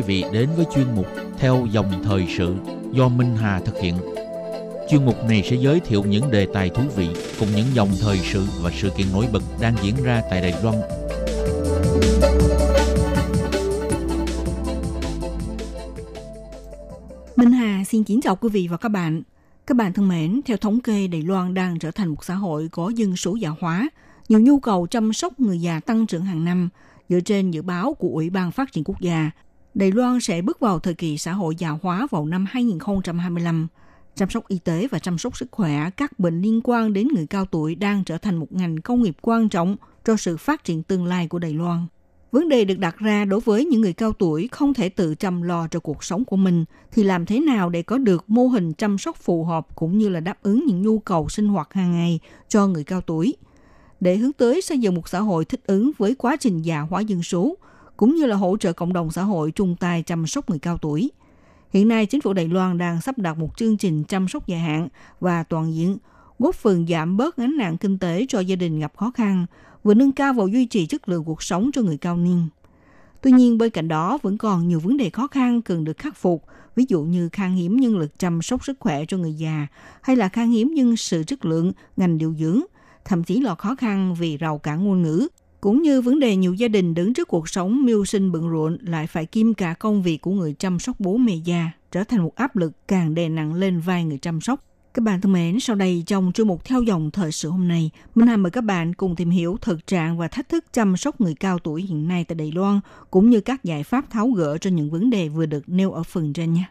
Quý vị đến với chuyên mục Theo dòng thời sự do Minh Hà thực hiện. Chuyên mục này sẽ giới thiệu những đề tài thú vị cùng những dòng thời sự và sự kiện nổi bật đang diễn ra tại Đài Loan Minh Hà xin kính chào quý vị và các bạn. Các bạn thân mến, theo thống kê, Đài Loan đang trở thành một xã hội có dân số già hóa, nhiều nhu cầu chăm sóc người già tăng trưởng hàng năm. Dựa trên dự báo của Ủy ban Phát triển Quốc gia, Đài Loan sẽ bước vào thời kỳ xã hội già hóa vào năm 2025. Chăm sóc y tế và chăm sóc sức khỏe các bệnh liên quan đến người cao tuổi đang trở thành một ngành công nghiệp quan trọng cho sự phát triển tương lai của Đài Loan. Vấn đề được đặt ra đối với những người cao tuổi không thể tự chăm lo cho cuộc sống của mình thì làm thế nào để có được mô hình chăm sóc phù hợp cũng như là đáp ứng những nhu cầu sinh hoạt hàng ngày cho người cao tuổi. Để hướng tới xây dựng một xã hội thích ứng với quá trình già hóa dân số, cũng như là hỗ trợ cộng đồng xã hội chung tay chăm sóc người cao tuổi. Hiện nay, chính phủ Đài Loan đang sắp đặt một chương trình chăm sóc dài hạn và toàn diện, góp phần giảm bớt gánh nặng kinh tế cho gia đình gặp khó khăn, vừa nâng cao và duy trì chất lượng cuộc sống cho người cao niên. Tuy nhiên, bên cạnh đó vẫn còn nhiều vấn đề khó khăn cần được khắc phục, ví dụ như khan hiếm nhân lực chăm sóc sức khỏe cho người già hay là khan hiếm nhân sự chất lượng ngành điều dưỡng, thậm chí là khó khăn vì rào cản ngôn ngữ, cũng như vấn đề nhiều gia đình đứng trước cuộc sống mưu sinh bận rộn lại phải kim cả công việc của người chăm sóc bố mẹ già, trở thành một áp lực càng đè nặng lên vai người chăm sóc. Các bạn thân mến, sau đây trong chương mục theo dòng thời sự hôm nay, Minh Hà mời các bạn cùng tìm hiểu thực trạng và thách thức chăm sóc người cao tuổi hiện nay tại Đài Loan, cũng như các giải pháp tháo gỡ cho những vấn đề vừa được nêu ở phần trên nha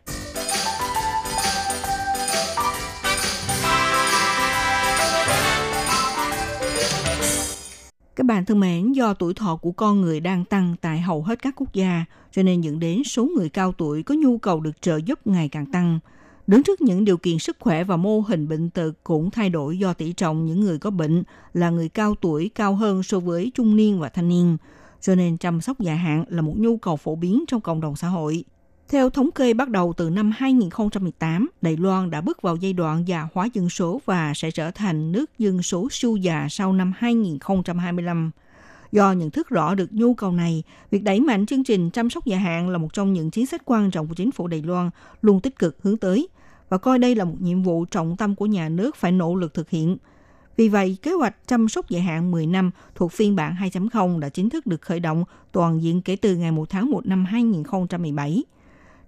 Các bạn thân mến, do tuổi thọ của con người đang tăng tại hầu hết các quốc gia, cho nên dẫn đến số người cao tuổi có nhu cầu được trợ giúp ngày càng tăng – Đứng trước những điều kiện sức khỏe và mô hình bệnh tật cũng thay đổi do tỷ trọng những người có bệnh là người cao tuổi cao hơn so với trung niên và thanh niên, cho nên chăm sóc dài hạn là một nhu cầu phổ biến trong cộng đồng xã hội. Theo thống kê bắt đầu từ năm 2018, Đài Loan đã bước vào giai đoạn già hóa dân số và sẽ trở thành nước dân số siêu già sau năm 2025. Do nhận thức rõ được nhu cầu này, việc đẩy mạnh chương trình chăm sóc dài hạn là một trong những chính sách quan trọng của chính phủ Đài Loan, luôn tích cực hướng tới – và coi đây là một nhiệm vụ trọng tâm của nhà nước phải nỗ lực thực hiện. Vì vậy, kế hoạch chăm sóc dài hạn 10 năm thuộc phiên bản 2.0 đã chính thức được khởi động toàn diện kể từ ngày 1 tháng 1 năm 2017.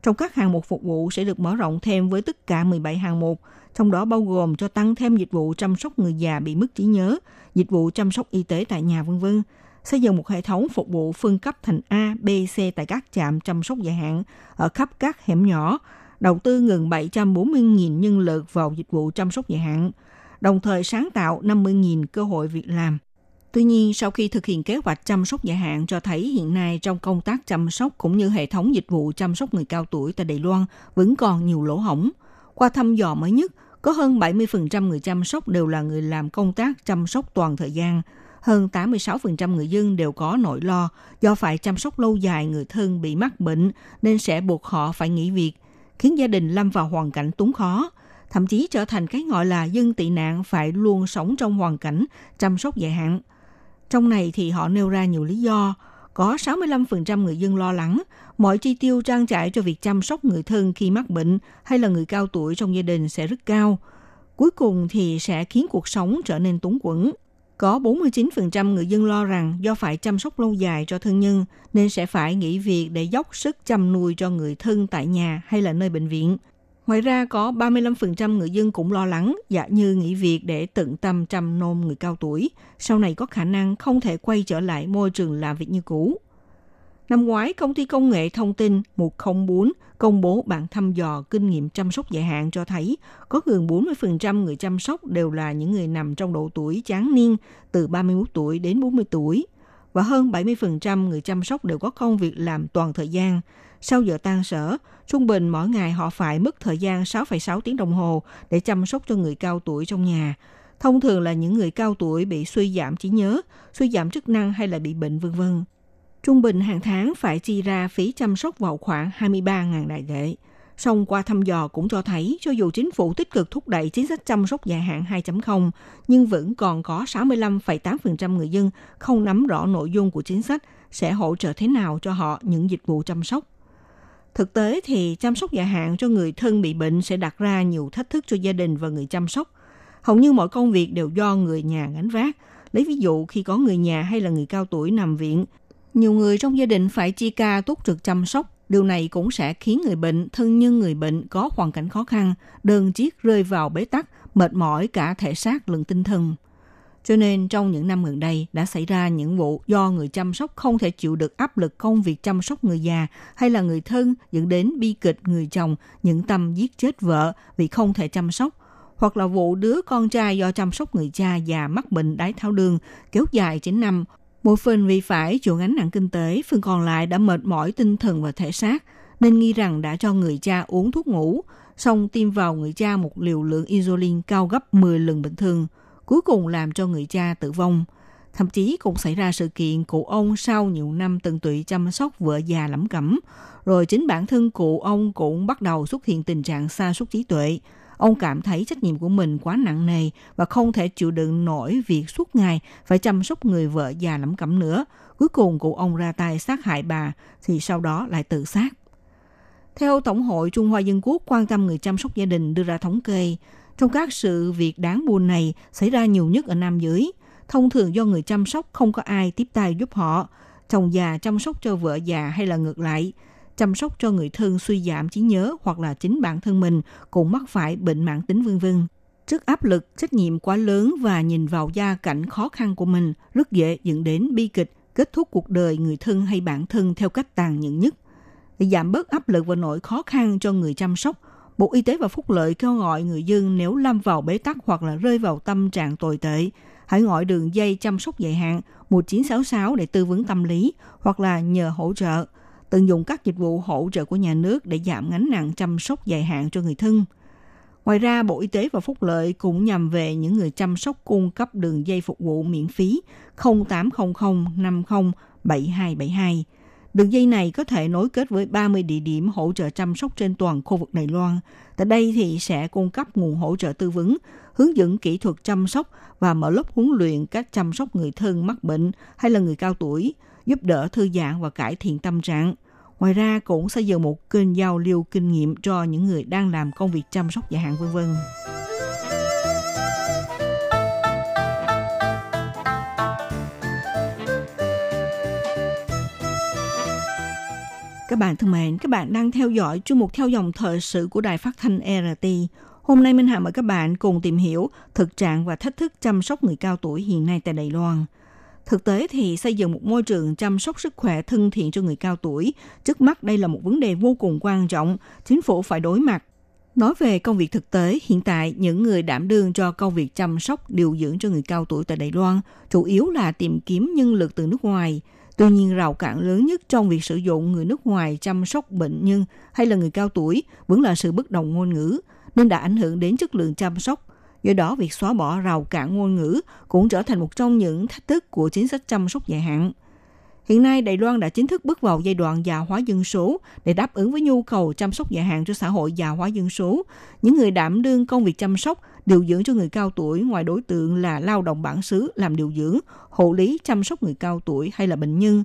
Trong các hạng mục phục vụ sẽ được mở rộng thêm với tất cả 17 hạng mục, trong đó bao gồm cho tăng thêm dịch vụ chăm sóc người già bị mất trí nhớ, dịch vụ chăm sóc y tế tại nhà v.v. Xây dựng một hệ thống phục vụ phân cấp thành A, B, C tại các trạm chăm sóc dài hạn ở khắp các hẻm nhỏ, đầu tư gần 740.000 nhân lực vào dịch vụ chăm sóc dài hạn, đồng thời sáng tạo 50.000 cơ hội việc làm. Tuy nhiên, sau khi thực hiện kế hoạch chăm sóc dài hạn cho thấy hiện nay trong công tác chăm sóc cũng như hệ thống dịch vụ chăm sóc người cao tuổi tại Đài Loan vẫn còn nhiều lỗ hổng. Qua thăm dò mới nhất, có hơn 70% người chăm sóc đều là người làm công tác chăm sóc toàn thời gian. Hơn 86% người dân đều có nỗi lo do phải chăm sóc lâu dài người thân bị mắc bệnh nên sẽ buộc họ phải nghỉ việc khiến gia đình lâm vào hoàn cảnh túng khó, thậm chí trở thành cái gọi là dân tị nạn phải luôn sống trong hoàn cảnh chăm sóc dài hạn. Trong này thì họ nêu ra nhiều lý do. Có 65% người dân lo lắng, mọi chi tiêu trang trải cho việc chăm sóc người thân khi mắc bệnh hay là người cao tuổi trong gia đình sẽ rất cao. Cuối cùng thì sẽ khiến cuộc sống trở nên túng quẫn. Có 49% người dân lo rằng do phải chăm sóc lâu dài cho thân nhân nên sẽ phải nghỉ việc để dốc sức chăm nuôi cho người thân tại nhà hay là nơi bệnh viện. Ngoài ra có 35% người dân cũng lo lắng dạ như nghỉ việc để tận tâm chăm nom người cao tuổi, sau này có khả năng không thể quay trở lại môi trường làm việc như cũ. Năm ngoái, công ty công nghệ thông tin 104 công bố bản thăm dò kinh nghiệm chăm sóc dài hạn cho thấy có gần 40% người chăm sóc đều là những người nằm trong độ tuổi tráng niên từ 31 tuổi đến 40 tuổi và hơn 70% người chăm sóc đều có công việc làm toàn thời gian. Sau giờ tan sở, trung bình mỗi ngày họ phải mất thời gian 6,6 tiếng đồng hồ để chăm sóc cho người cao tuổi trong nhà. Thông thường là những người cao tuổi bị suy giảm trí nhớ, suy giảm chức năng hay là bị bệnh vân vân. Trung bình hàng tháng phải chi ra phí chăm sóc vào khoảng 23.000 đại tệ. Song qua thăm dò cũng cho thấy cho dù chính phủ tích cực thúc đẩy chính sách chăm sóc dài hạn 2.0, nhưng vẫn còn có 65,8% người dân không nắm rõ nội dung của chính sách sẽ hỗ trợ thế nào cho họ những dịch vụ chăm sóc. Thực tế thì chăm sóc dài hạn cho người thân bị bệnh sẽ đặt ra nhiều thách thức cho gia đình và người chăm sóc. Hầu như mọi công việc đều do người nhà gánh vác. Lấy ví dụ khi có người nhà hay là người cao tuổi nằm viện nhiều người trong gia đình phải chi ca túc trực chăm sóc. Điều này cũng sẽ khiến người bệnh, thân nhân người bệnh có hoàn cảnh khó khăn, đơn chiếc rơi vào bế tắc, mệt mỏi cả thể xác lẫn tinh thần. Cho nên trong những năm gần đây đã xảy ra những vụ do người chăm sóc không thể chịu được áp lực công việc chăm sóc người già hay là người thân dẫn đến bi kịch người chồng những tâm giết chết vợ vì không thể chăm sóc hoặc là vụ đứa con trai do chăm sóc người cha già mắc bệnh đái tháo đường kéo dài 9 năm. Một phần vì phải chịu gánh nặng kinh tế, phần còn lại đã mệt mỏi tinh thần và thể xác, nên nghi rằng đã cho người cha uống thuốc ngủ, xong tiêm vào người cha một liều lượng insulin cao gấp 10 lần bình thường, cuối cùng làm cho người cha tử vong. Thậm chí cũng xảy ra sự kiện cụ ông sau nhiều năm tận tụy chăm sóc vợ già lẩm cẩm, rồi chính bản thân cụ ông cũng bắt đầu xuất hiện tình trạng sa sút trí tuệ, Ông cảm thấy trách nhiệm của mình quá nặng nề và không thể chịu đựng nổi việc suốt ngày phải chăm sóc người vợ già lẩm cẩm nữa. Cuối cùng cụ ông ra tay sát hại bà, thì sau đó lại tự sát. Theo Tổng hội Trung Hoa Dân Quốc quan tâm người chăm sóc gia đình đưa ra thống kê, trong các sự việc đáng buồn này xảy ra nhiều nhất ở nam giới. Thông thường do người chăm sóc không có ai tiếp tay giúp họ, chồng già chăm sóc cho vợ già hay là ngược lại – chăm sóc cho người thân suy giảm trí nhớ hoặc là chính bản thân mình cũng mắc phải bệnh mãn tính vân vân. Trước áp lực, trách nhiệm quá lớn và nhìn vào gia cảnh khó khăn của mình rất dễ dẫn đến bi kịch, kết thúc cuộc đời người thân hay bản thân theo cách tàn nhẫn nhất. Để giảm bớt áp lực và nỗi khó khăn cho người chăm sóc, Bộ Y tế và Phúc lợi kêu gọi người dân nếu lâm vào bế tắc hoặc là rơi vào tâm trạng tồi tệ, hãy gọi đường dây chăm sóc dài hạn 1966 để tư vấn tâm lý hoặc là nhờ hỗ trợ – tận dụng các dịch vụ hỗ trợ của nhà nước để giảm gánh nặng chăm sóc dài hạn cho người thân. Ngoài ra, Bộ Y tế và Phúc lợi cũng nhằm về những người chăm sóc cung cấp đường dây phục vụ miễn phí 0800 50 7272. Đường dây này có thể nối kết với 30 địa điểm hỗ trợ chăm sóc trên toàn khu vực Đài Loan. Tại đây thì sẽ cung cấp nguồn hỗ trợ tư vấn, hướng dẫn kỹ thuật chăm sóc và mở lớp huấn luyện cách chăm sóc người thân mắc bệnh hay là người cao tuổi, giúp đỡ thư giãn và cải thiện tâm trạng. Ngoài ra cũng xây dựng một kênh giao lưu kinh nghiệm cho những người đang làm công việc chăm sóc dài hạn vân vân. Các bạn thân mến, các bạn đang theo dõi chuyên mục theo dòng thời sự của Đài Phát thanh RT. Hôm nay Minh Hà mời các bạn cùng tìm hiểu thực trạng và thách thức chăm sóc người cao tuổi hiện nay tại Đài Loan – Thực tế thì xây dựng một môi trường chăm sóc sức khỏe thân thiện cho người cao tuổi, trước mắt đây là một vấn đề vô cùng quan trọng, chính phủ phải đối mặt. Nói về công việc thực tế, hiện tại những người đảm đương cho công việc chăm sóc điều dưỡng cho người cao tuổi tại Đài Loan chủ yếu là tìm kiếm nhân lực từ nước ngoài. Tuy nhiên rào cản lớn nhất trong việc sử dụng người nước ngoài chăm sóc bệnh nhân hay là người cao tuổi vẫn là sự bất đồng ngôn ngữ, nên đã ảnh hưởng đến chất lượng chăm sóc Do đó, việc xóa bỏ rào cản ngôn ngữ cũng trở thành một trong những thách thức của chính sách chăm sóc dài hạn. Hiện nay, Đài Loan đã chính thức bước vào giai đoạn già hóa dân số để đáp ứng với nhu cầu chăm sóc dài hạn cho xã hội già hóa dân số. Những người đảm đương công việc chăm sóc, điều dưỡng cho người cao tuổi ngoài đối tượng là lao động bản xứ làm điều dưỡng, hộ lý chăm sóc người cao tuổi hay là bệnh nhân.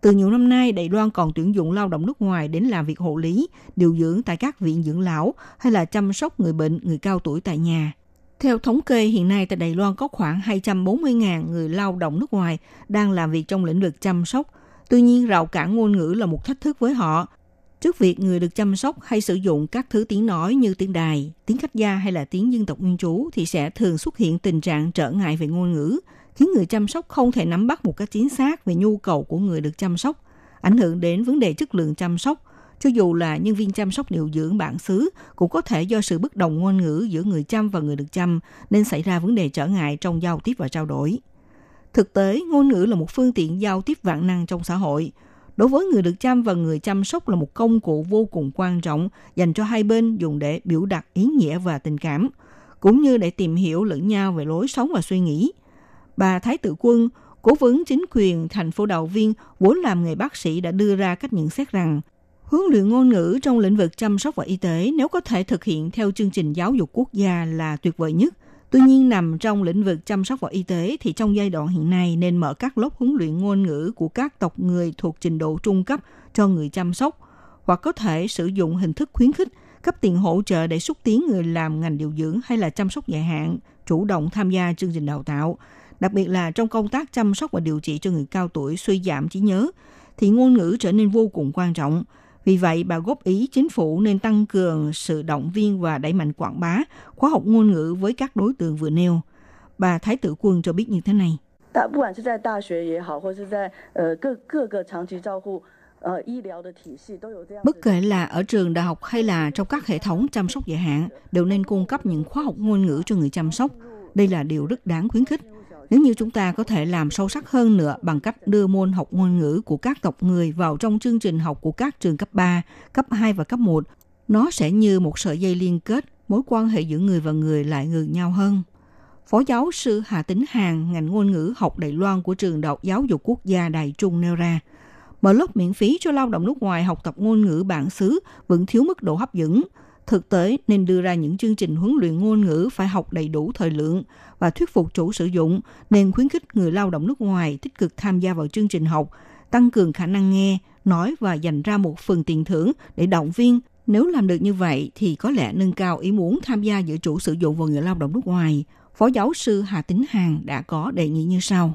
Từ nhiều năm nay, Đài Loan còn tuyển dụng lao động nước ngoài đến làm việc hộ lý, điều dưỡng tại các viện dưỡng lão hay là chăm sóc người bệnh, người cao tuổi tại nhà. Theo thống kê, hiện nay tại Đài Loan có khoảng 240.000 người lao động nước ngoài đang làm việc trong lĩnh vực chăm sóc. Tuy nhiên, rào cản ngôn ngữ là một thách thức với họ. Trước việc người được chăm sóc hay sử dụng các thứ tiếng nói như tiếng đài, tiếng khách gia hay là tiếng dân tộc nguyên trú thì sẽ thường xuất hiện tình trạng trở ngại về ngôn ngữ, khiến người chăm sóc không thể nắm bắt một cách chính xác về nhu cầu của người được chăm sóc, ảnh hưởng đến vấn đề chất lượng chăm sóc. Cho dù là nhân viên chăm sóc điều dưỡng bản xứ, cũng có thể do sự bất đồng ngôn ngữ giữa người chăm và người được chăm nên xảy ra vấn đề trở ngại trong giao tiếp và trao đổi. Thực tế, ngôn ngữ là một phương tiện giao tiếp vạn năng trong xã hội. Đối với người được chăm và người chăm sóc là một công cụ vô cùng quan trọng dành cho hai bên dùng để biểu đạt ý nghĩa và tình cảm, cũng như để tìm hiểu lẫn nhau về lối sống và suy nghĩ. Bà Thái Tử Quân, cố vấn chính quyền thành phố Đạo Viên vốn làm nghề bác sĩ đã đưa ra cách nhận xét rằng huấn luyện ngôn ngữ trong lĩnh vực chăm sóc và y tế nếu có thể thực hiện theo chương trình giáo dục quốc gia là tuyệt vời nhất. Tuy nhiên nằm trong lĩnh vực chăm sóc và y tế thì trong giai đoạn hiện nay nên mở các lớp huấn luyện ngôn ngữ của các tộc người thuộc trình độ trung cấp cho người chăm sóc hoặc có thể sử dụng hình thức khuyến khích cấp tiền hỗ trợ để xúc tiến người làm ngành điều dưỡng hay là chăm sóc dài hạn chủ động tham gia chương trình đào tạo đặc biệt là trong công tác chăm sóc và điều trị cho người cao tuổi suy giảm trí nhớ, thì ngôn ngữ trở nên vô cùng quan trọng. Vì vậy, bà góp ý chính phủ nên tăng cường sự động viên và đẩy mạnh quảng bá khóa học ngôn ngữ với các đối tượng vừa nêu. Bà Thái Tử Quân cho biết như thế này. Bất kể là ở trường đại học hay là trong các hệ thống chăm sóc dài hạn, đều nên cung cấp những khóa học ngôn ngữ cho người chăm sóc. Đây là điều rất đáng khuyến khích. Nếu như chúng ta có thể làm sâu sắc hơn nữa bằng cách đưa môn học ngôn ngữ của các tộc người vào trong chương trình học của các trường cấp 3, cấp 2 và cấp 1, nó sẽ như một sợi dây liên kết, mối quan hệ giữa người và người lại ngược nhau hơn. Phó giáo sư Hà Tính Hàng, ngành ngôn ngữ học Đài Loan của trường Đại học Giáo dục Quốc gia Đài Trung nêu ra, mở lớp miễn phí cho lao động nước ngoài học tập ngôn ngữ bản xứ vẫn thiếu mức độ hấp dẫn, Thực tế nên đưa ra những chương trình huấn luyện ngôn ngữ phải học đầy đủ thời lượng và thuyết phục chủ sử dụng, nên khuyến khích người lao động nước ngoài tích cực tham gia vào chương trình học, tăng cường khả năng nghe, nói và dành ra một phần tiền thưởng để động viên. Nếu làm được như vậy thì có lẽ nâng cao ý muốn tham gia giữa chủ sử dụng và người lao động nước ngoài. Phó giáo sư Hà Tính Hàng đã có đề nghị như sau.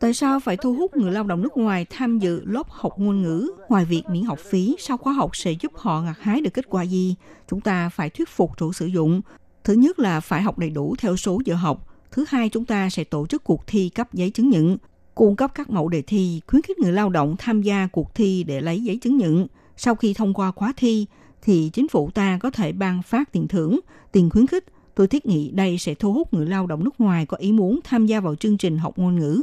Tại sao phải thu hút người lao động nước ngoài tham dự lớp học ngôn ngữ? Ngoài việc miễn học phí, sau khóa học sẽ giúp họ gặt hái được kết quả gì? Chúng ta phải thuyết phục chủ sử dụng. Thứ nhất là phải học đầy đủ theo số giờ học. Thứ hai, chúng ta sẽ tổ chức cuộc thi cấp giấy chứng nhận, cung cấp các mẫu đề thi, khuyến khích người lao động tham gia cuộc thi để lấy giấy chứng nhận. Sau khi thông qua khóa thi, thì chính phủ ta có thể ban phát tiền thưởng, tiền khuyến khích Tôi thiết nghĩ đây sẽ thu hút người lao động nước ngoài có ý muốn tham gia vào chương trình học ngôn ngữ.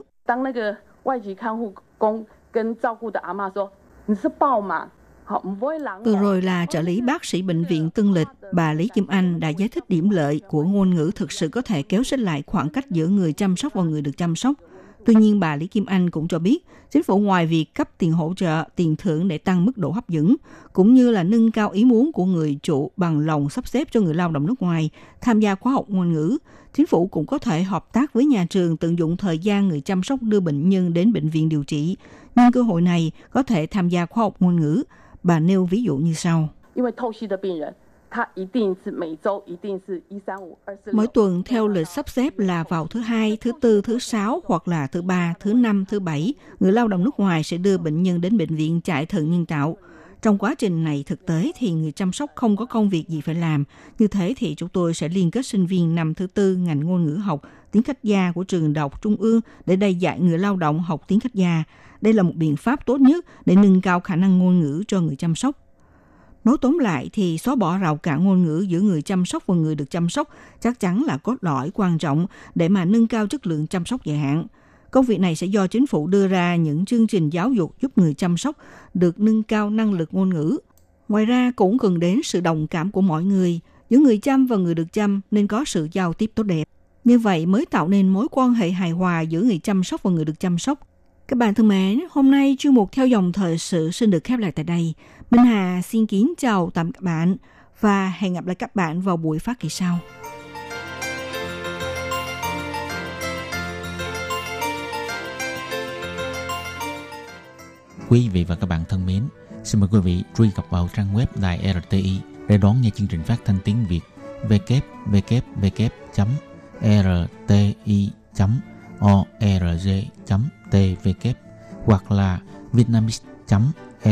Vừa rồi là trợ lý bác sĩ bệnh viện Tân Lịch, bà Lý Kim Anh đã giải thích điểm lợi của ngôn ngữ thực sự có thể kéo xích lại khoảng cách giữa người chăm sóc và người được chăm sóc. Tuy nhiên, bà Lý Kim Anh cũng cho biết, chính phủ ngoài việc cấp tiền hỗ trợ, tiền thưởng để tăng mức độ hấp dẫn, cũng như là nâng cao ý muốn của người chủ bằng lòng sắp xếp cho người lao động nước ngoài tham gia khóa học ngôn ngữ, chính phủ cũng có thể hợp tác với nhà trường tận dụng thời gian người chăm sóc đưa bệnh nhân đến bệnh viện điều trị. Nhưng cơ hội này có thể tham gia khóa học ngôn ngữ. Bà nêu ví dụ như sau. Mỗi tuần theo lịch sắp xếp là vào thứ hai, thứ tư, thứ sáu hoặc là thứ ba, thứ năm, thứ bảy, người lao động nước ngoài sẽ đưa bệnh nhân đến bệnh viện chạy thận nhân tạo. Trong quá trình này thực tế thì người chăm sóc không có công việc gì phải làm. Như thế thì chúng tôi sẽ liên kết sinh viên năm thứ tư ngành ngôn ngữ học tiếng khách gia của trường đọc trung ương để đây dạy người lao động học tiếng khách gia. Đây là một biện pháp tốt nhất để nâng cao khả năng ngôn ngữ cho người chăm sóc. Nói tóm lại thì xóa bỏ rào cản ngôn ngữ giữa người chăm sóc và người được chăm sóc chắc chắn là cốt lõi quan trọng để mà nâng cao chất lượng chăm sóc dài hạn. Công việc này sẽ do chính phủ đưa ra những chương trình giáo dục giúp người chăm sóc được nâng cao năng lực ngôn ngữ. Ngoài ra cũng cần đến sự đồng cảm của mọi người, giữa người chăm và người được chăm nên có sự giao tiếp tốt đẹp. Như vậy mới tạo nên mối quan hệ hài hòa giữa người chăm sóc và người được chăm sóc. Các bạn thân mến, hôm nay chuyên mục theo dòng thời sự xin được khép lại tại đây. Minh Hà xin kính chào tạm các bạn và hẹn gặp lại các bạn vào buổi phát kỳ sau. Quý vị và các bạn thân mến, xin mời quý vị truy cập vào trang web đài RTI để đón nghe chương trình phát thanh tiếng Việt www.rti.org.tvk hoặc là vietnamese Quý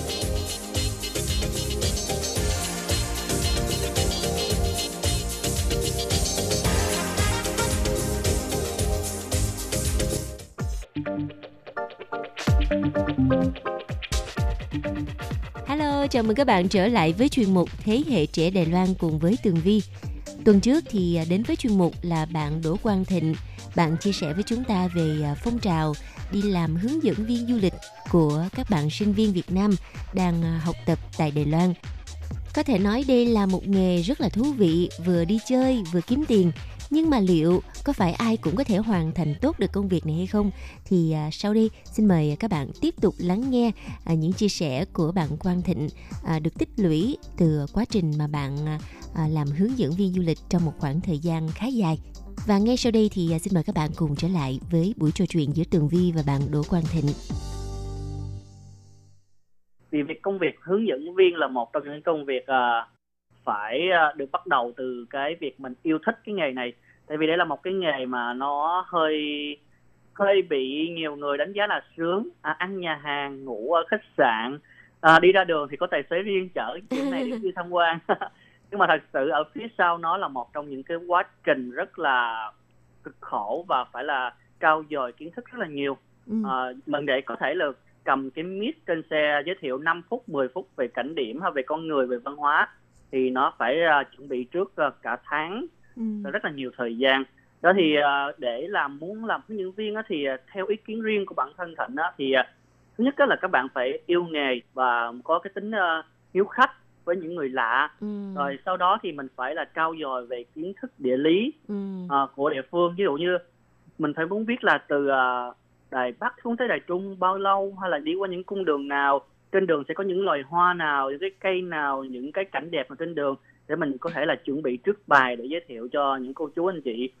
Chào mừng các bạn trở lại với chuyên mục Thế hệ trẻ Đài Loan cùng với Tường Vi. Tuần trước thì à, đến với chuyên mục là bạn Đỗ Quang Thịnh. Bạn chia sẻ với chúng ta về à, phong trào đi làm hướng dẫn viên du lịch của các bạn sinh viên Việt Nam đang à, học tập tại Đài Loan. Có thể nói đây là một nghề rất là thú vị, vừa đi chơi vừa kiếm tiền. Nhưng mà liệu có phải ai cũng có thể hoàn thành tốt được công việc này hay không? Thì à, sau đây xin mời các bạn tiếp tục lắng nghe à, những chia sẻ của bạn Quang Thịnh à, được tích lũy từ quá trình mà bạn à, à làm hướng dẫn viên du lịch trong một khoảng thời gian khá dài. Và ngay sau đây thì à, xin mời các bạn cùng trở lại với buổi trò chuyện giữa Tường Vi và bạn Đỗ Quang Thịnh. vì việc công việc hướng dẫn viên là một trong những công việc à, phải à, được bắt đầu từ cái việc mình yêu thích cái nghề này. Tại vì đây là một cái nghề mà nó hơi hơi bị nhiều người đánh giá là sướng. À, ăn nhà hàng ngủ ở khách sạn à, đi ra đường thì có tài xế riêng chở điểm này đi (laughs) tham quan. (laughs) Nhưng mà thật sự ở phía sau nó là một trong những cái quá trình rất là cực khổ và phải là trau dồi kiến thức rất là nhiều. Ừ. à, mình để có thể là cầm cái mic trên xe giới thiệu 5 phút 10 phút về cảnh điểm hay về con người về văn hóa thì nó phải à, chuẩn bị trước à, cả tháng Ừ. rất là nhiều thời gian đó thì à, để làm muốn làm hướng dẫn viên á, thì à, theo ý kiến riêng của bản thân thịnh á, thì à, thứ nhất á là các bạn phải yêu nghề và có cái tính à, hiếu khách với những người lạ Ừ. rồi sau đó thì mình phải là trau dồi về kiến thức địa lý Ừ. à, của địa phương ví dụ như mình phải muốn biết là từ à, đài bắc xuống tới đài trung bao lâu hay là đi qua những cung đường nào trên đường sẽ có những loài hoa nào những cái cây nào những cái cảnh đẹp ở trên đường để mình có thể là chuẩn bị trước bài để giới thiệu cho những cô chú anh chị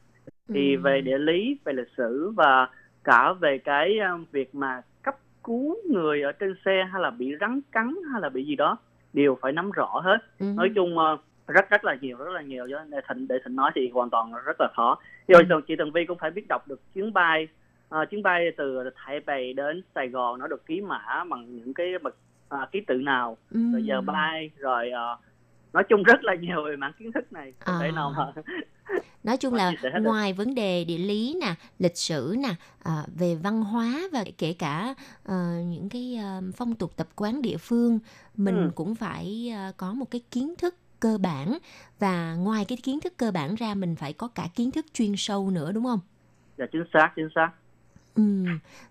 thì Ừ. về địa lý về lịch sử và cả về cái à, việc mà cấp cứu người ở trên xe hay là bị rắn cắn hay là bị gì đó đều phải nắm rõ hết Ừ. nói chung ờ, rất rất là nhiều rất là nhiều cho để thịnh để thịnh nói thì hoàn toàn rất là khó rồi ừ. chị Tường Vi cũng phải biết đọc được chuyến bay Ờ, chuyến bay từ Thái Bày đến Sài Gòn nó được ký mã bằng những cái bậc à, ký tự nào Ừ. rồi giờ bay rồi ờ, nói chung rất là nhiều về mảng kiến thức này không À. thể nào mà (laughs) nói chung là ngoài vấn đề địa lý nè lịch sử nè à, về văn hóa và kể cả ờ, những cái phong tục tập quán địa phương mình Ừ. cũng phải có một cái kiến thức cơ bản và ngoài cái kiến thức cơ bản ra mình phải có cả kiến thức chuyên sâu nữa đúng không dạ chính xác chính xác Ừ.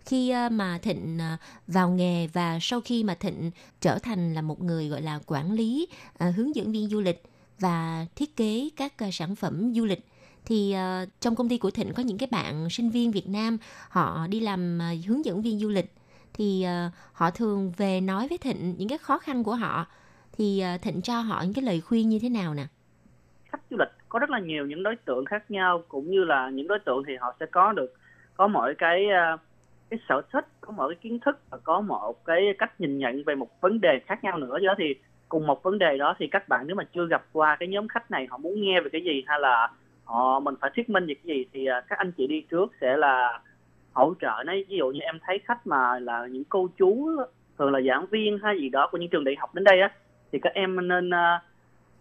Khi ờ, mà Thịnh ờ, vào nghề và sau khi mà Thịnh trở thành là một người gọi là quản lý, ờ, hướng dẫn viên du lịch và thiết kế các sản phẩm du lịch thì trong công ty của Thịnh có những cái bạn sinh viên Việt Nam họ đi làm hướng dẫn viên du lịch thì họ thường về nói với Thịnh những cái khó khăn của họ thì Thịnh cho họ những cái lời khuyên như thế nào nè? khách du lịch có rất là nhiều những đối tượng khác nhau cũng như là những đối tượng thì họ sẽ có được có mỗi cái ờ, cái sở thích có mỗi cái kiến thức và có một cái cách nhìn nhận về một vấn đề khác nhau nữa. Do thì cùng một vấn đề đó thì các bạn nếu mà chưa gặp qua cái nhóm khách này họ muốn nghe về cái gì hay là họ mình phải thuyết minh về cái gì thì ờ, các anh chị đi trước sẽ là hỗ trợ nó. Ví dụ như em thấy khách mà là những cô chú thường là giảng viên hay gì đó của những trường đại học đến đây á thì các em nên uh,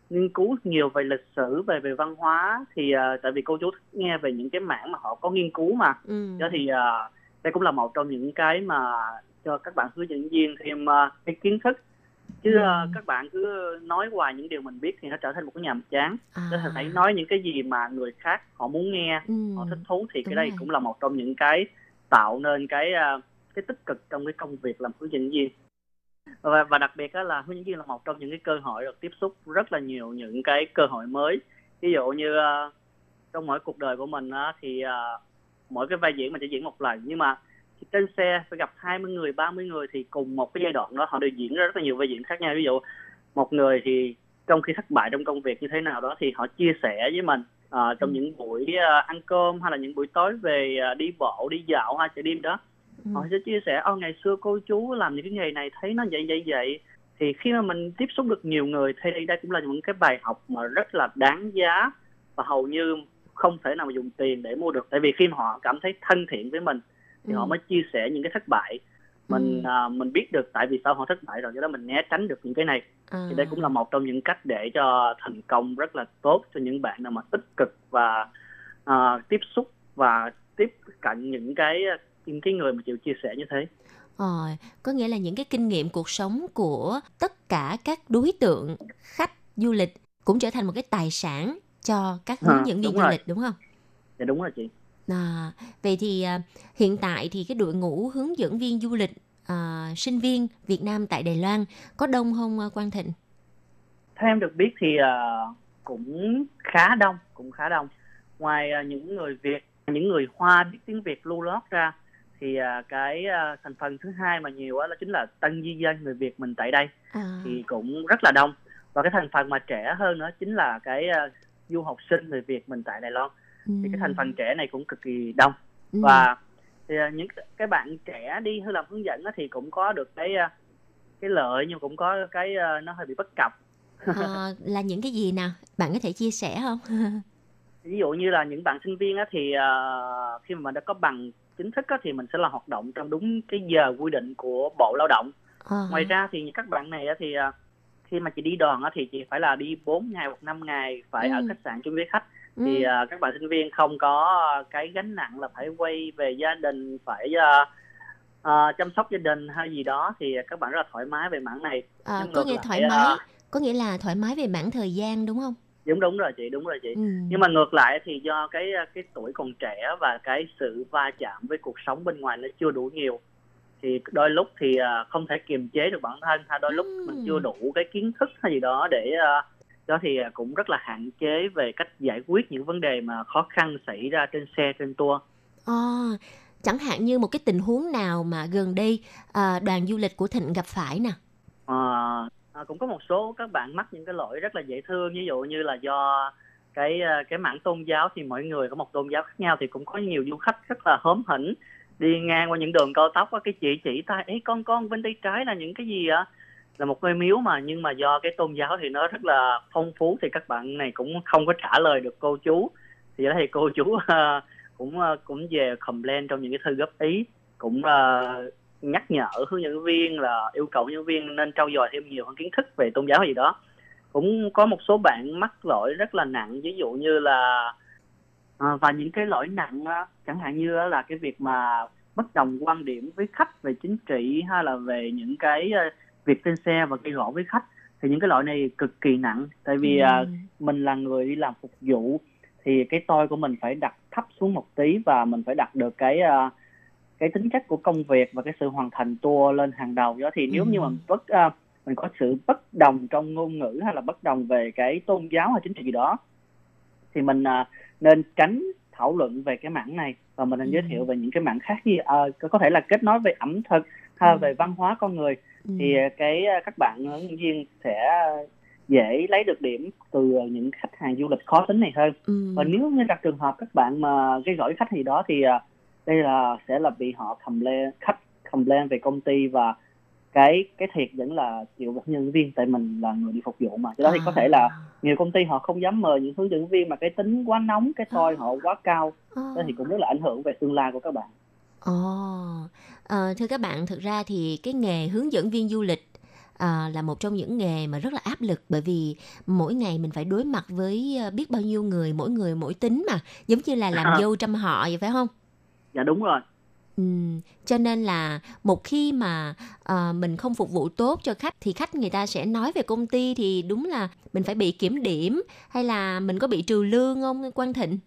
nghiên cứu nhiều về lịch sử về về văn hóa thì uh, tại vì cô chú thích nghe về những cái mảng mà họ có nghiên cứu mà Ừ. đó thì uh, đây cũng là một trong những cái mà cho các bạn hướng dẫn viên thêm uh, cái kiến thức chứ Ừ. uh, các bạn cứ nói hoài những điều mình biết thì nó trở thành một cái nhàm chán À. nên phải nói những cái gì mà người khác họ muốn nghe Ừ. họ thích thú thì Đúng cái đây rồi. cũng là một trong những cái tạo nên cái uh, cái tích cực trong cái công việc làm hướng dẫn viên và, và đặc biệt là hướng dẫn viên là một trong những cái cơ hội được tiếp xúc rất là nhiều những cái cơ hội mới. Ví dụ như uh, trong mỗi cuộc đời của mình á, thì uh, mỗi cái vai diễn mình chỉ diễn một lần. Nhưng mà trên xe phải gặp 20 người 30 người thì cùng một cái giai đoạn đó họ đều diễn ra rất là nhiều vai diễn khác nhau. Ví dụ một người thì trong khi thất bại trong công việc như thế nào đó thì họ chia sẻ với mình à, trong những buổi à, ăn cơm hay là những buổi tối về à, đi bộ đi dạo hay chạy đêm đó Ừ. họ sẽ chia sẻ ô ngày xưa cô chú làm những cái nghề này thấy nó vậy vậy vậy thì khi mà mình tiếp xúc được nhiều người thì đây cũng là những cái bài học mà rất là đáng giá và hầu như không thể nào mà dùng tiền để mua được tại vì khi họ cảm thấy thân thiện với mình thì họ Ừ. mới chia sẻ những cái thất bại mình Ừ. à, mình biết được tại vì sao họ thất bại rồi do đó mình né tránh được những cái này À. thì đây cũng là một trong những cách để cho thành công rất là tốt cho những bạn nào mà tích cực và à, tiếp xúc và tiếp cận những cái những cái người mà chịu chia sẻ như thế Ờ, có nghĩa là những cái kinh nghiệm cuộc sống của tất cả các đối tượng khách du lịch cũng trở thành một cái tài sản cho các hướng À, dẫn viên du rồi. lịch đúng không? dạ đúng rồi chị À, vậy thì à, hiện tại thì cái đội ngũ hướng dẫn viên du lịch à, sinh viên Việt Nam tại Đài Loan có đông không à, Quang Thịnh? theo em được biết thì à, cũng khá đông cũng khá đông ngoài à, những người Việt những người Hoa biết tiếng Việt lưu lót ra thì à, cái à, thành phần thứ hai mà nhiều á đó chính là tân di dân người Việt mình tại đây. À, thì cũng rất là đông. Và cái thành phần mà trẻ hơn nữa chính là cái à, du học sinh người Việt mình tại Đài Loan. Thì cái thành phần trẻ này cũng cực kỳ đông. Ừ, và thì à, những cái bạn trẻ đi làm hướng dẫn á thì cũng có được cái à, cái lợi nhưng cũng có cái à, nó hơi bị bất cập. À, là những cái gì nào? Bạn có thể chia sẻ không? (laughs) ví dụ như là những bạn sinh viên á thì à, khi mà mình đã có bằng chính thức á thì mình sẽ là hoạt động trong đúng cái giờ quy định của bộ lao động. À, ngoài ra thì các bạn này á thì à, khi mà chị đi đoàn á thì chị phải là đi 4 ngày hoặc 5 ngày phải ở Ừ. khách sạn chung với khách. Ừ, thì à, các bạn sinh viên không có cái gánh nặng là phải quay về gia đình phải à, chăm sóc gia đình hay gì đó thì các bạn rất là thoải mái về mảng này. À, có nghĩa thoải mái, có nghĩa là thoải mái về mảng thời gian đúng không? Đúng đúng rồi chị đúng rồi chị Ừ. nhưng mà ngược lại thì do cái cái tuổi còn trẻ và cái sự va chạm với cuộc sống bên ngoài nó chưa đủ nhiều thì đôi lúc thì à, không thể kiềm chế được bản thân hay đôi lúc Ừm. mình chưa đủ cái kiến thức hay gì đó để à, đó thì à, cũng rất là hạn chế về cách giải quyết những vấn đề mà khó khăn xảy ra trên xe trên tour À, chẳng hạn như một cái tình huống nào mà gần đây à, đoàn du lịch của Thịnh gặp phải nè. À, à, cũng có một số các bạn mắc những cái lỗi rất là dễ thương ví dụ như là do cái ờ, cái mảng tôn giáo thì mỗi người có một tôn giáo khác nhau thì cũng có nhiều du khách rất là hớm hỉnh đi ngang qua những đường cao tốc á, cái chỉ chỉ tay ấy con con bên tay trái là những cái gì ạ? Là một ngôi miếu mà nhưng mà do cái tôn giáo thì nó rất là phong phú thì các bạn này cũng không có trả lời được cô chú. Thì đó thì cô chú uh, cũng uh, cũng về complain trong những cái thư góp ý cũng uh, nhắc nhở hướng dẫn viên là yêu cầu dẫn viên nên trau dồi thêm nhiều hơn kiến thức về tôn giáo gì đó cũng có một số bạn mắc lỗi rất là nặng ví dụ như là à, và những cái lỗi nặng chẳng hạn như là cái việc mà bất đồng quan điểm với khách về chính trị hay là về những cái ờ, việc trên xe và gây gỗ với khách thì những cái lỗi này cực kỳ nặng tại vì à, Ừ. mình là người đi làm phục vụ thì cái tôi của mình phải đặt thấp xuống một tí và mình phải đặt được cái à, cái tính chất của công việc và cái sự hoàn thành tour lên hàng đầu đó thì nếu Ừ. như mà bất à, mình có sự bất đồng trong ngôn ngữ hay là bất đồng về cái tôn giáo hay chính trị gì đó thì mình à, nên tránh thảo luận về cái mảng này và mình nên Ừ. giới thiệu về những cái mảng khác như à, có thể là kết nối về ẩm thực hay Ừ. về văn hóa con người Ừ. thì cái các bạn hướng dẫn viên sẽ dễ lấy được điểm từ những khách hàng du lịch khó tính này hơn Ừ. và nếu như gặp trường hợp các bạn mà gây gỏi khách gì đó thì à, đây là sẽ là bị họ complain khách complain về công ty và cái cái thiệt vẫn là chịu một nhân viên tại mình là người đi phục vụ mà. Do đó thì có thể là nhiều công ty họ không dám mời những hướng dẫn viên mà cái tính quá nóng cái tôi họ quá cao. À. đó thì cũng rất là ảnh hưởng về tương lai của các bạn. Ồ, ờ, thưa các bạn, thực ra thì cái nghề hướng dẫn viên du lịch à, là một trong những nghề mà rất là áp lực bởi vì mỗi ngày mình phải đối mặt với à, biết bao nhiêu người, mỗi người mỗi tính mà, giống như là làm À. dâu trăm họ vậy phải không? Dạ đúng rồi. Ừ, cho nên là một khi mà à, mình không phục vụ tốt cho khách thì khách người ta sẽ nói về công ty thì đúng là mình phải bị kiểm điểm hay là mình có bị trừ lương không Quang Thịnh?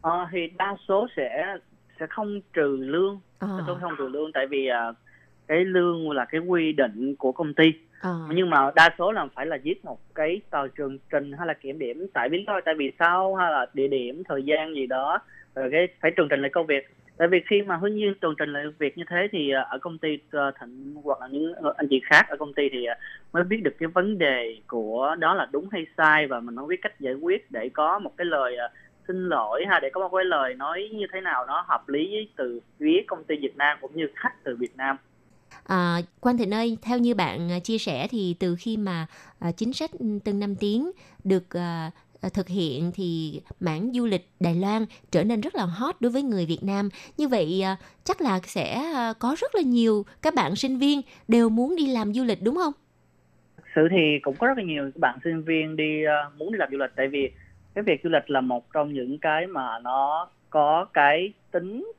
Ờ, thì đa số sẽ sẽ không trừ lương. À, sẽ không trừ lương tại vì à, cái lương là cái quy định của công ty. À, nhưng mà đa số là phải là viết một cái tờ trường trình hay là kiểm điểm tại vì thôi tại vì sao hay là địa điểm thời gian gì đó cái phải tường trình lại công việc. Tại vì khi mà hướng nhiên tường trình lại việc như thế thì ờ, ở công ty ờ, thịnh hoặc là những ờ, anh chị khác ở công ty thì mới biết được cái vấn đề của đó là đúng hay sai và mình mới biết cách giải quyết để có một cái lời xin lỗi ha, để có một cái lời nói như thế nào nó hợp lý từ phía công ty Việt Nam cũng như khách từ Việt Nam. À, Quang Thịnh ơi, theo như bạn chia sẻ thì từ khi mà à, chính sách ừ, từng năm tiếng được à, Ờ, thực hiện thì mảng du lịch Đài Loan trở nên rất là hot đối với người Việt Nam. Như vậy ờ, chắc là sẽ ờ, có rất là nhiều các bạn sinh viên đều muốn đi làm du lịch đúng không? thực sự thì cũng có rất là nhiều các bạn sinh viên đi muốn đi làm du lịch tại vì cái việc du lịch là một trong những cái mà nó có cái tính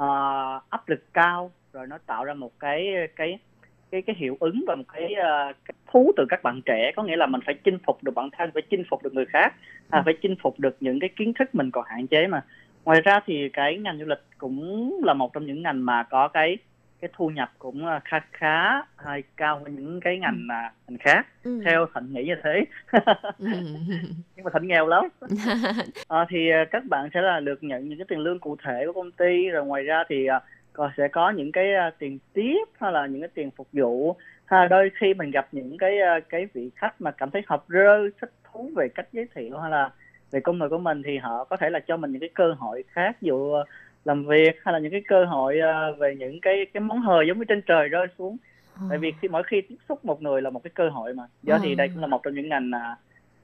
uh, áp lực cao rồi nó tạo ra một cái cái cái cái hiệu ứng và một cái, ờ, cái thú từ các bạn trẻ. Có nghĩa là mình phải chinh phục được bản thân phải chinh phục được người khác à, phải chinh phục được những cái kiến thức mình còn hạn chế mà. Ngoài ra thì cái ngành du lịch cũng là một trong những ngành mà có cái cái thu nhập cũng ờ, khá khá hay cao hơn những cái ngành à, ngành khác. Ừ. theo thịnh nghĩ như thế. Ừ. (laughs) nhưng mà thịnh nghèo lắm. (laughs) Ờ, thì à, các bạn sẽ là được nhận những cái tiền lương cụ thể của công ty rồi ngoài ra thì à, còn sẽ có những cái à, tiền tiếp hay là những cái tiền phục vụ. Hay là đôi khi mình gặp những cái à, cái vị khách mà cảm thấy hợp rơ thích thú về cách giới thiệu hay là về công việc của mình thì họ có thể là cho mình những cái cơ hội khác ví dụ à, làm việc hay là những cái cơ hội à, về những cái cái món hời giống như trên trời rơi xuống. Tại vì khi mỗi khi tiếp xúc một người là một cái cơ hội mà. Do thì đây cũng là một trong những ngành à,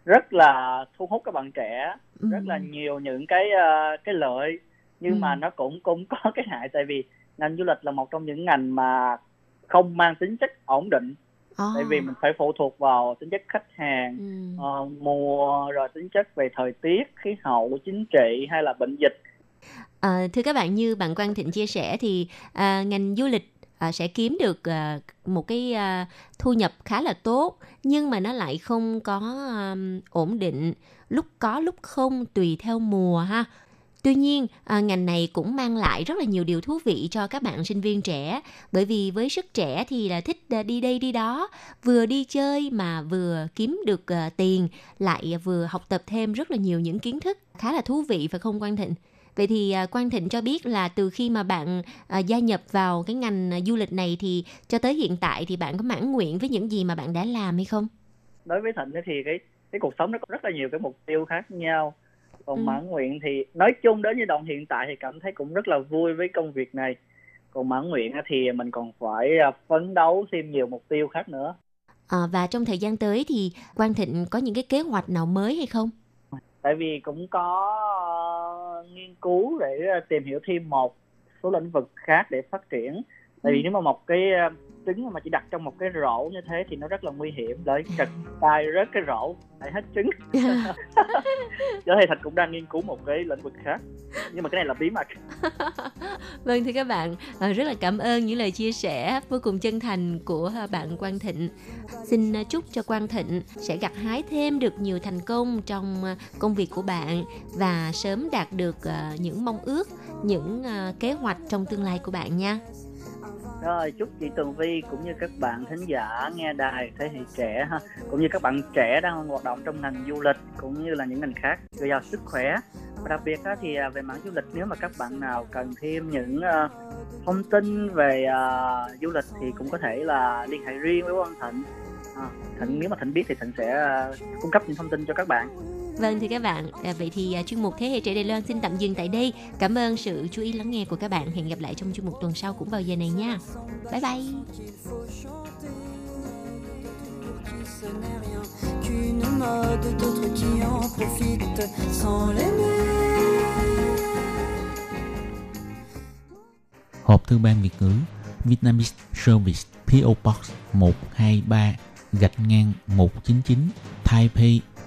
rất là thu hút các bạn trẻ Ừ. rất là nhiều những cái ờ, cái lợi nhưng Ừ. mà nó cũng cũng có (laughs) cái hại. Tại vì ngành du lịch là một trong những ngành mà không mang tính chất ổn định À. tại vì mình phải phụ thuộc vào tính chất khách hàng Ừ. ờ, mùa rồi tính chất về thời tiết khí hậu chính trị hay là bệnh dịch À, thưa các bạn như bạn Quang Thịnh chia sẻ thì à, ngành du lịch à, sẽ kiếm được à, một cái à, thu nhập khá là tốt nhưng mà nó lại không có um, ổn định lúc có lúc không tùy theo mùa ha Tuy nhiên, à, ngành này cũng mang lại rất là nhiều điều thú vị cho các bạn sinh viên trẻ bởi vì với sức trẻ thì là thích à, đi đây đi đó, vừa đi chơi mà vừa kiếm được à, tiền, lại vừa học tập thêm rất là nhiều những kiến thức khá là thú vị phải không Quang Thịnh? Vậy thì à, Quang Thịnh cho biết là từ khi mà bạn gia nhập vào cái ngành du lịch này thì cho tới hiện tại thì bạn có mãn nguyện với những gì mà bạn đã làm hay không? đối với thịnh thì cái cái cuộc sống nó có rất là nhiều cái mục tiêu khác nhau còn Ừ. mãn nguyện thì nói chung đến giai đoạn hiện tại thì cảm thấy cũng rất là vui với công việc này còn mãn nguyện thì mình còn phải à, phấn đấu thêm nhiều mục tiêu khác nữa À, và trong thời gian tới thì Quang Thịnh có những cái kế hoạch nào mới hay không? tại vì cũng có ờ, nghiên cứu để ờ, tìm hiểu thêm một số lĩnh vực khác để phát triển tại vì nếu mà một cái ờ, trứng mà chỉ đặt trong một cái rổ như thế thì nó rất là nguy hiểm để trật tay rớt cái rổ lại hết trứng cho thì thạch cũng đang nghiên cứu một cái lĩnh vực khác nhưng mà cái này là bí mật (laughs) vâng thưa các bạn, à, rất là cảm ơn những lời chia sẻ vô cùng chân thành của à, bạn Quang Thịnh. Xin à, chúc cho Quang Thịnh sẽ gặt hái thêm được nhiều thành công trong công việc của bạn và sớm đạt được những mong ước, những kế hoạch trong tương lai của bạn nha rồi chúc chị Tường Vi cũng như các bạn thính giả nghe đài thế hệ trẻ ha cũng như các bạn trẻ đang hoạt động trong ngành du lịch cũng như là những ngành khác dồi dào sức khỏe. Và đặc biệt á, thì à, về mảng du lịch nếu mà các bạn nào cần thêm những uh, thông tin về uh, du lịch thì cũng có thể là liên hệ riêng với Quang Thịnh. À, Thịnh nếu mà Thịnh biết thì Thịnh sẽ uh, cung cấp những thông tin cho các bạn. Vâng thưa các bạn, à, vậy thì à, chuyên mục Thế hệ trẻ Đài Loan xin tạm dừng tại đây. Cảm ơn sự chú ý lắng nghe của các bạn. Hẹn gặp lại trong chuyên mục tuần sau cũng vào giờ này nha. Bye bye. ce n'est rien qu'une mode, d'autres qui en profitent sans l'aimer. Hộp thư ban Việt ngữ Vietnamese Service PO Box 123 gạch ngang 199 Taipei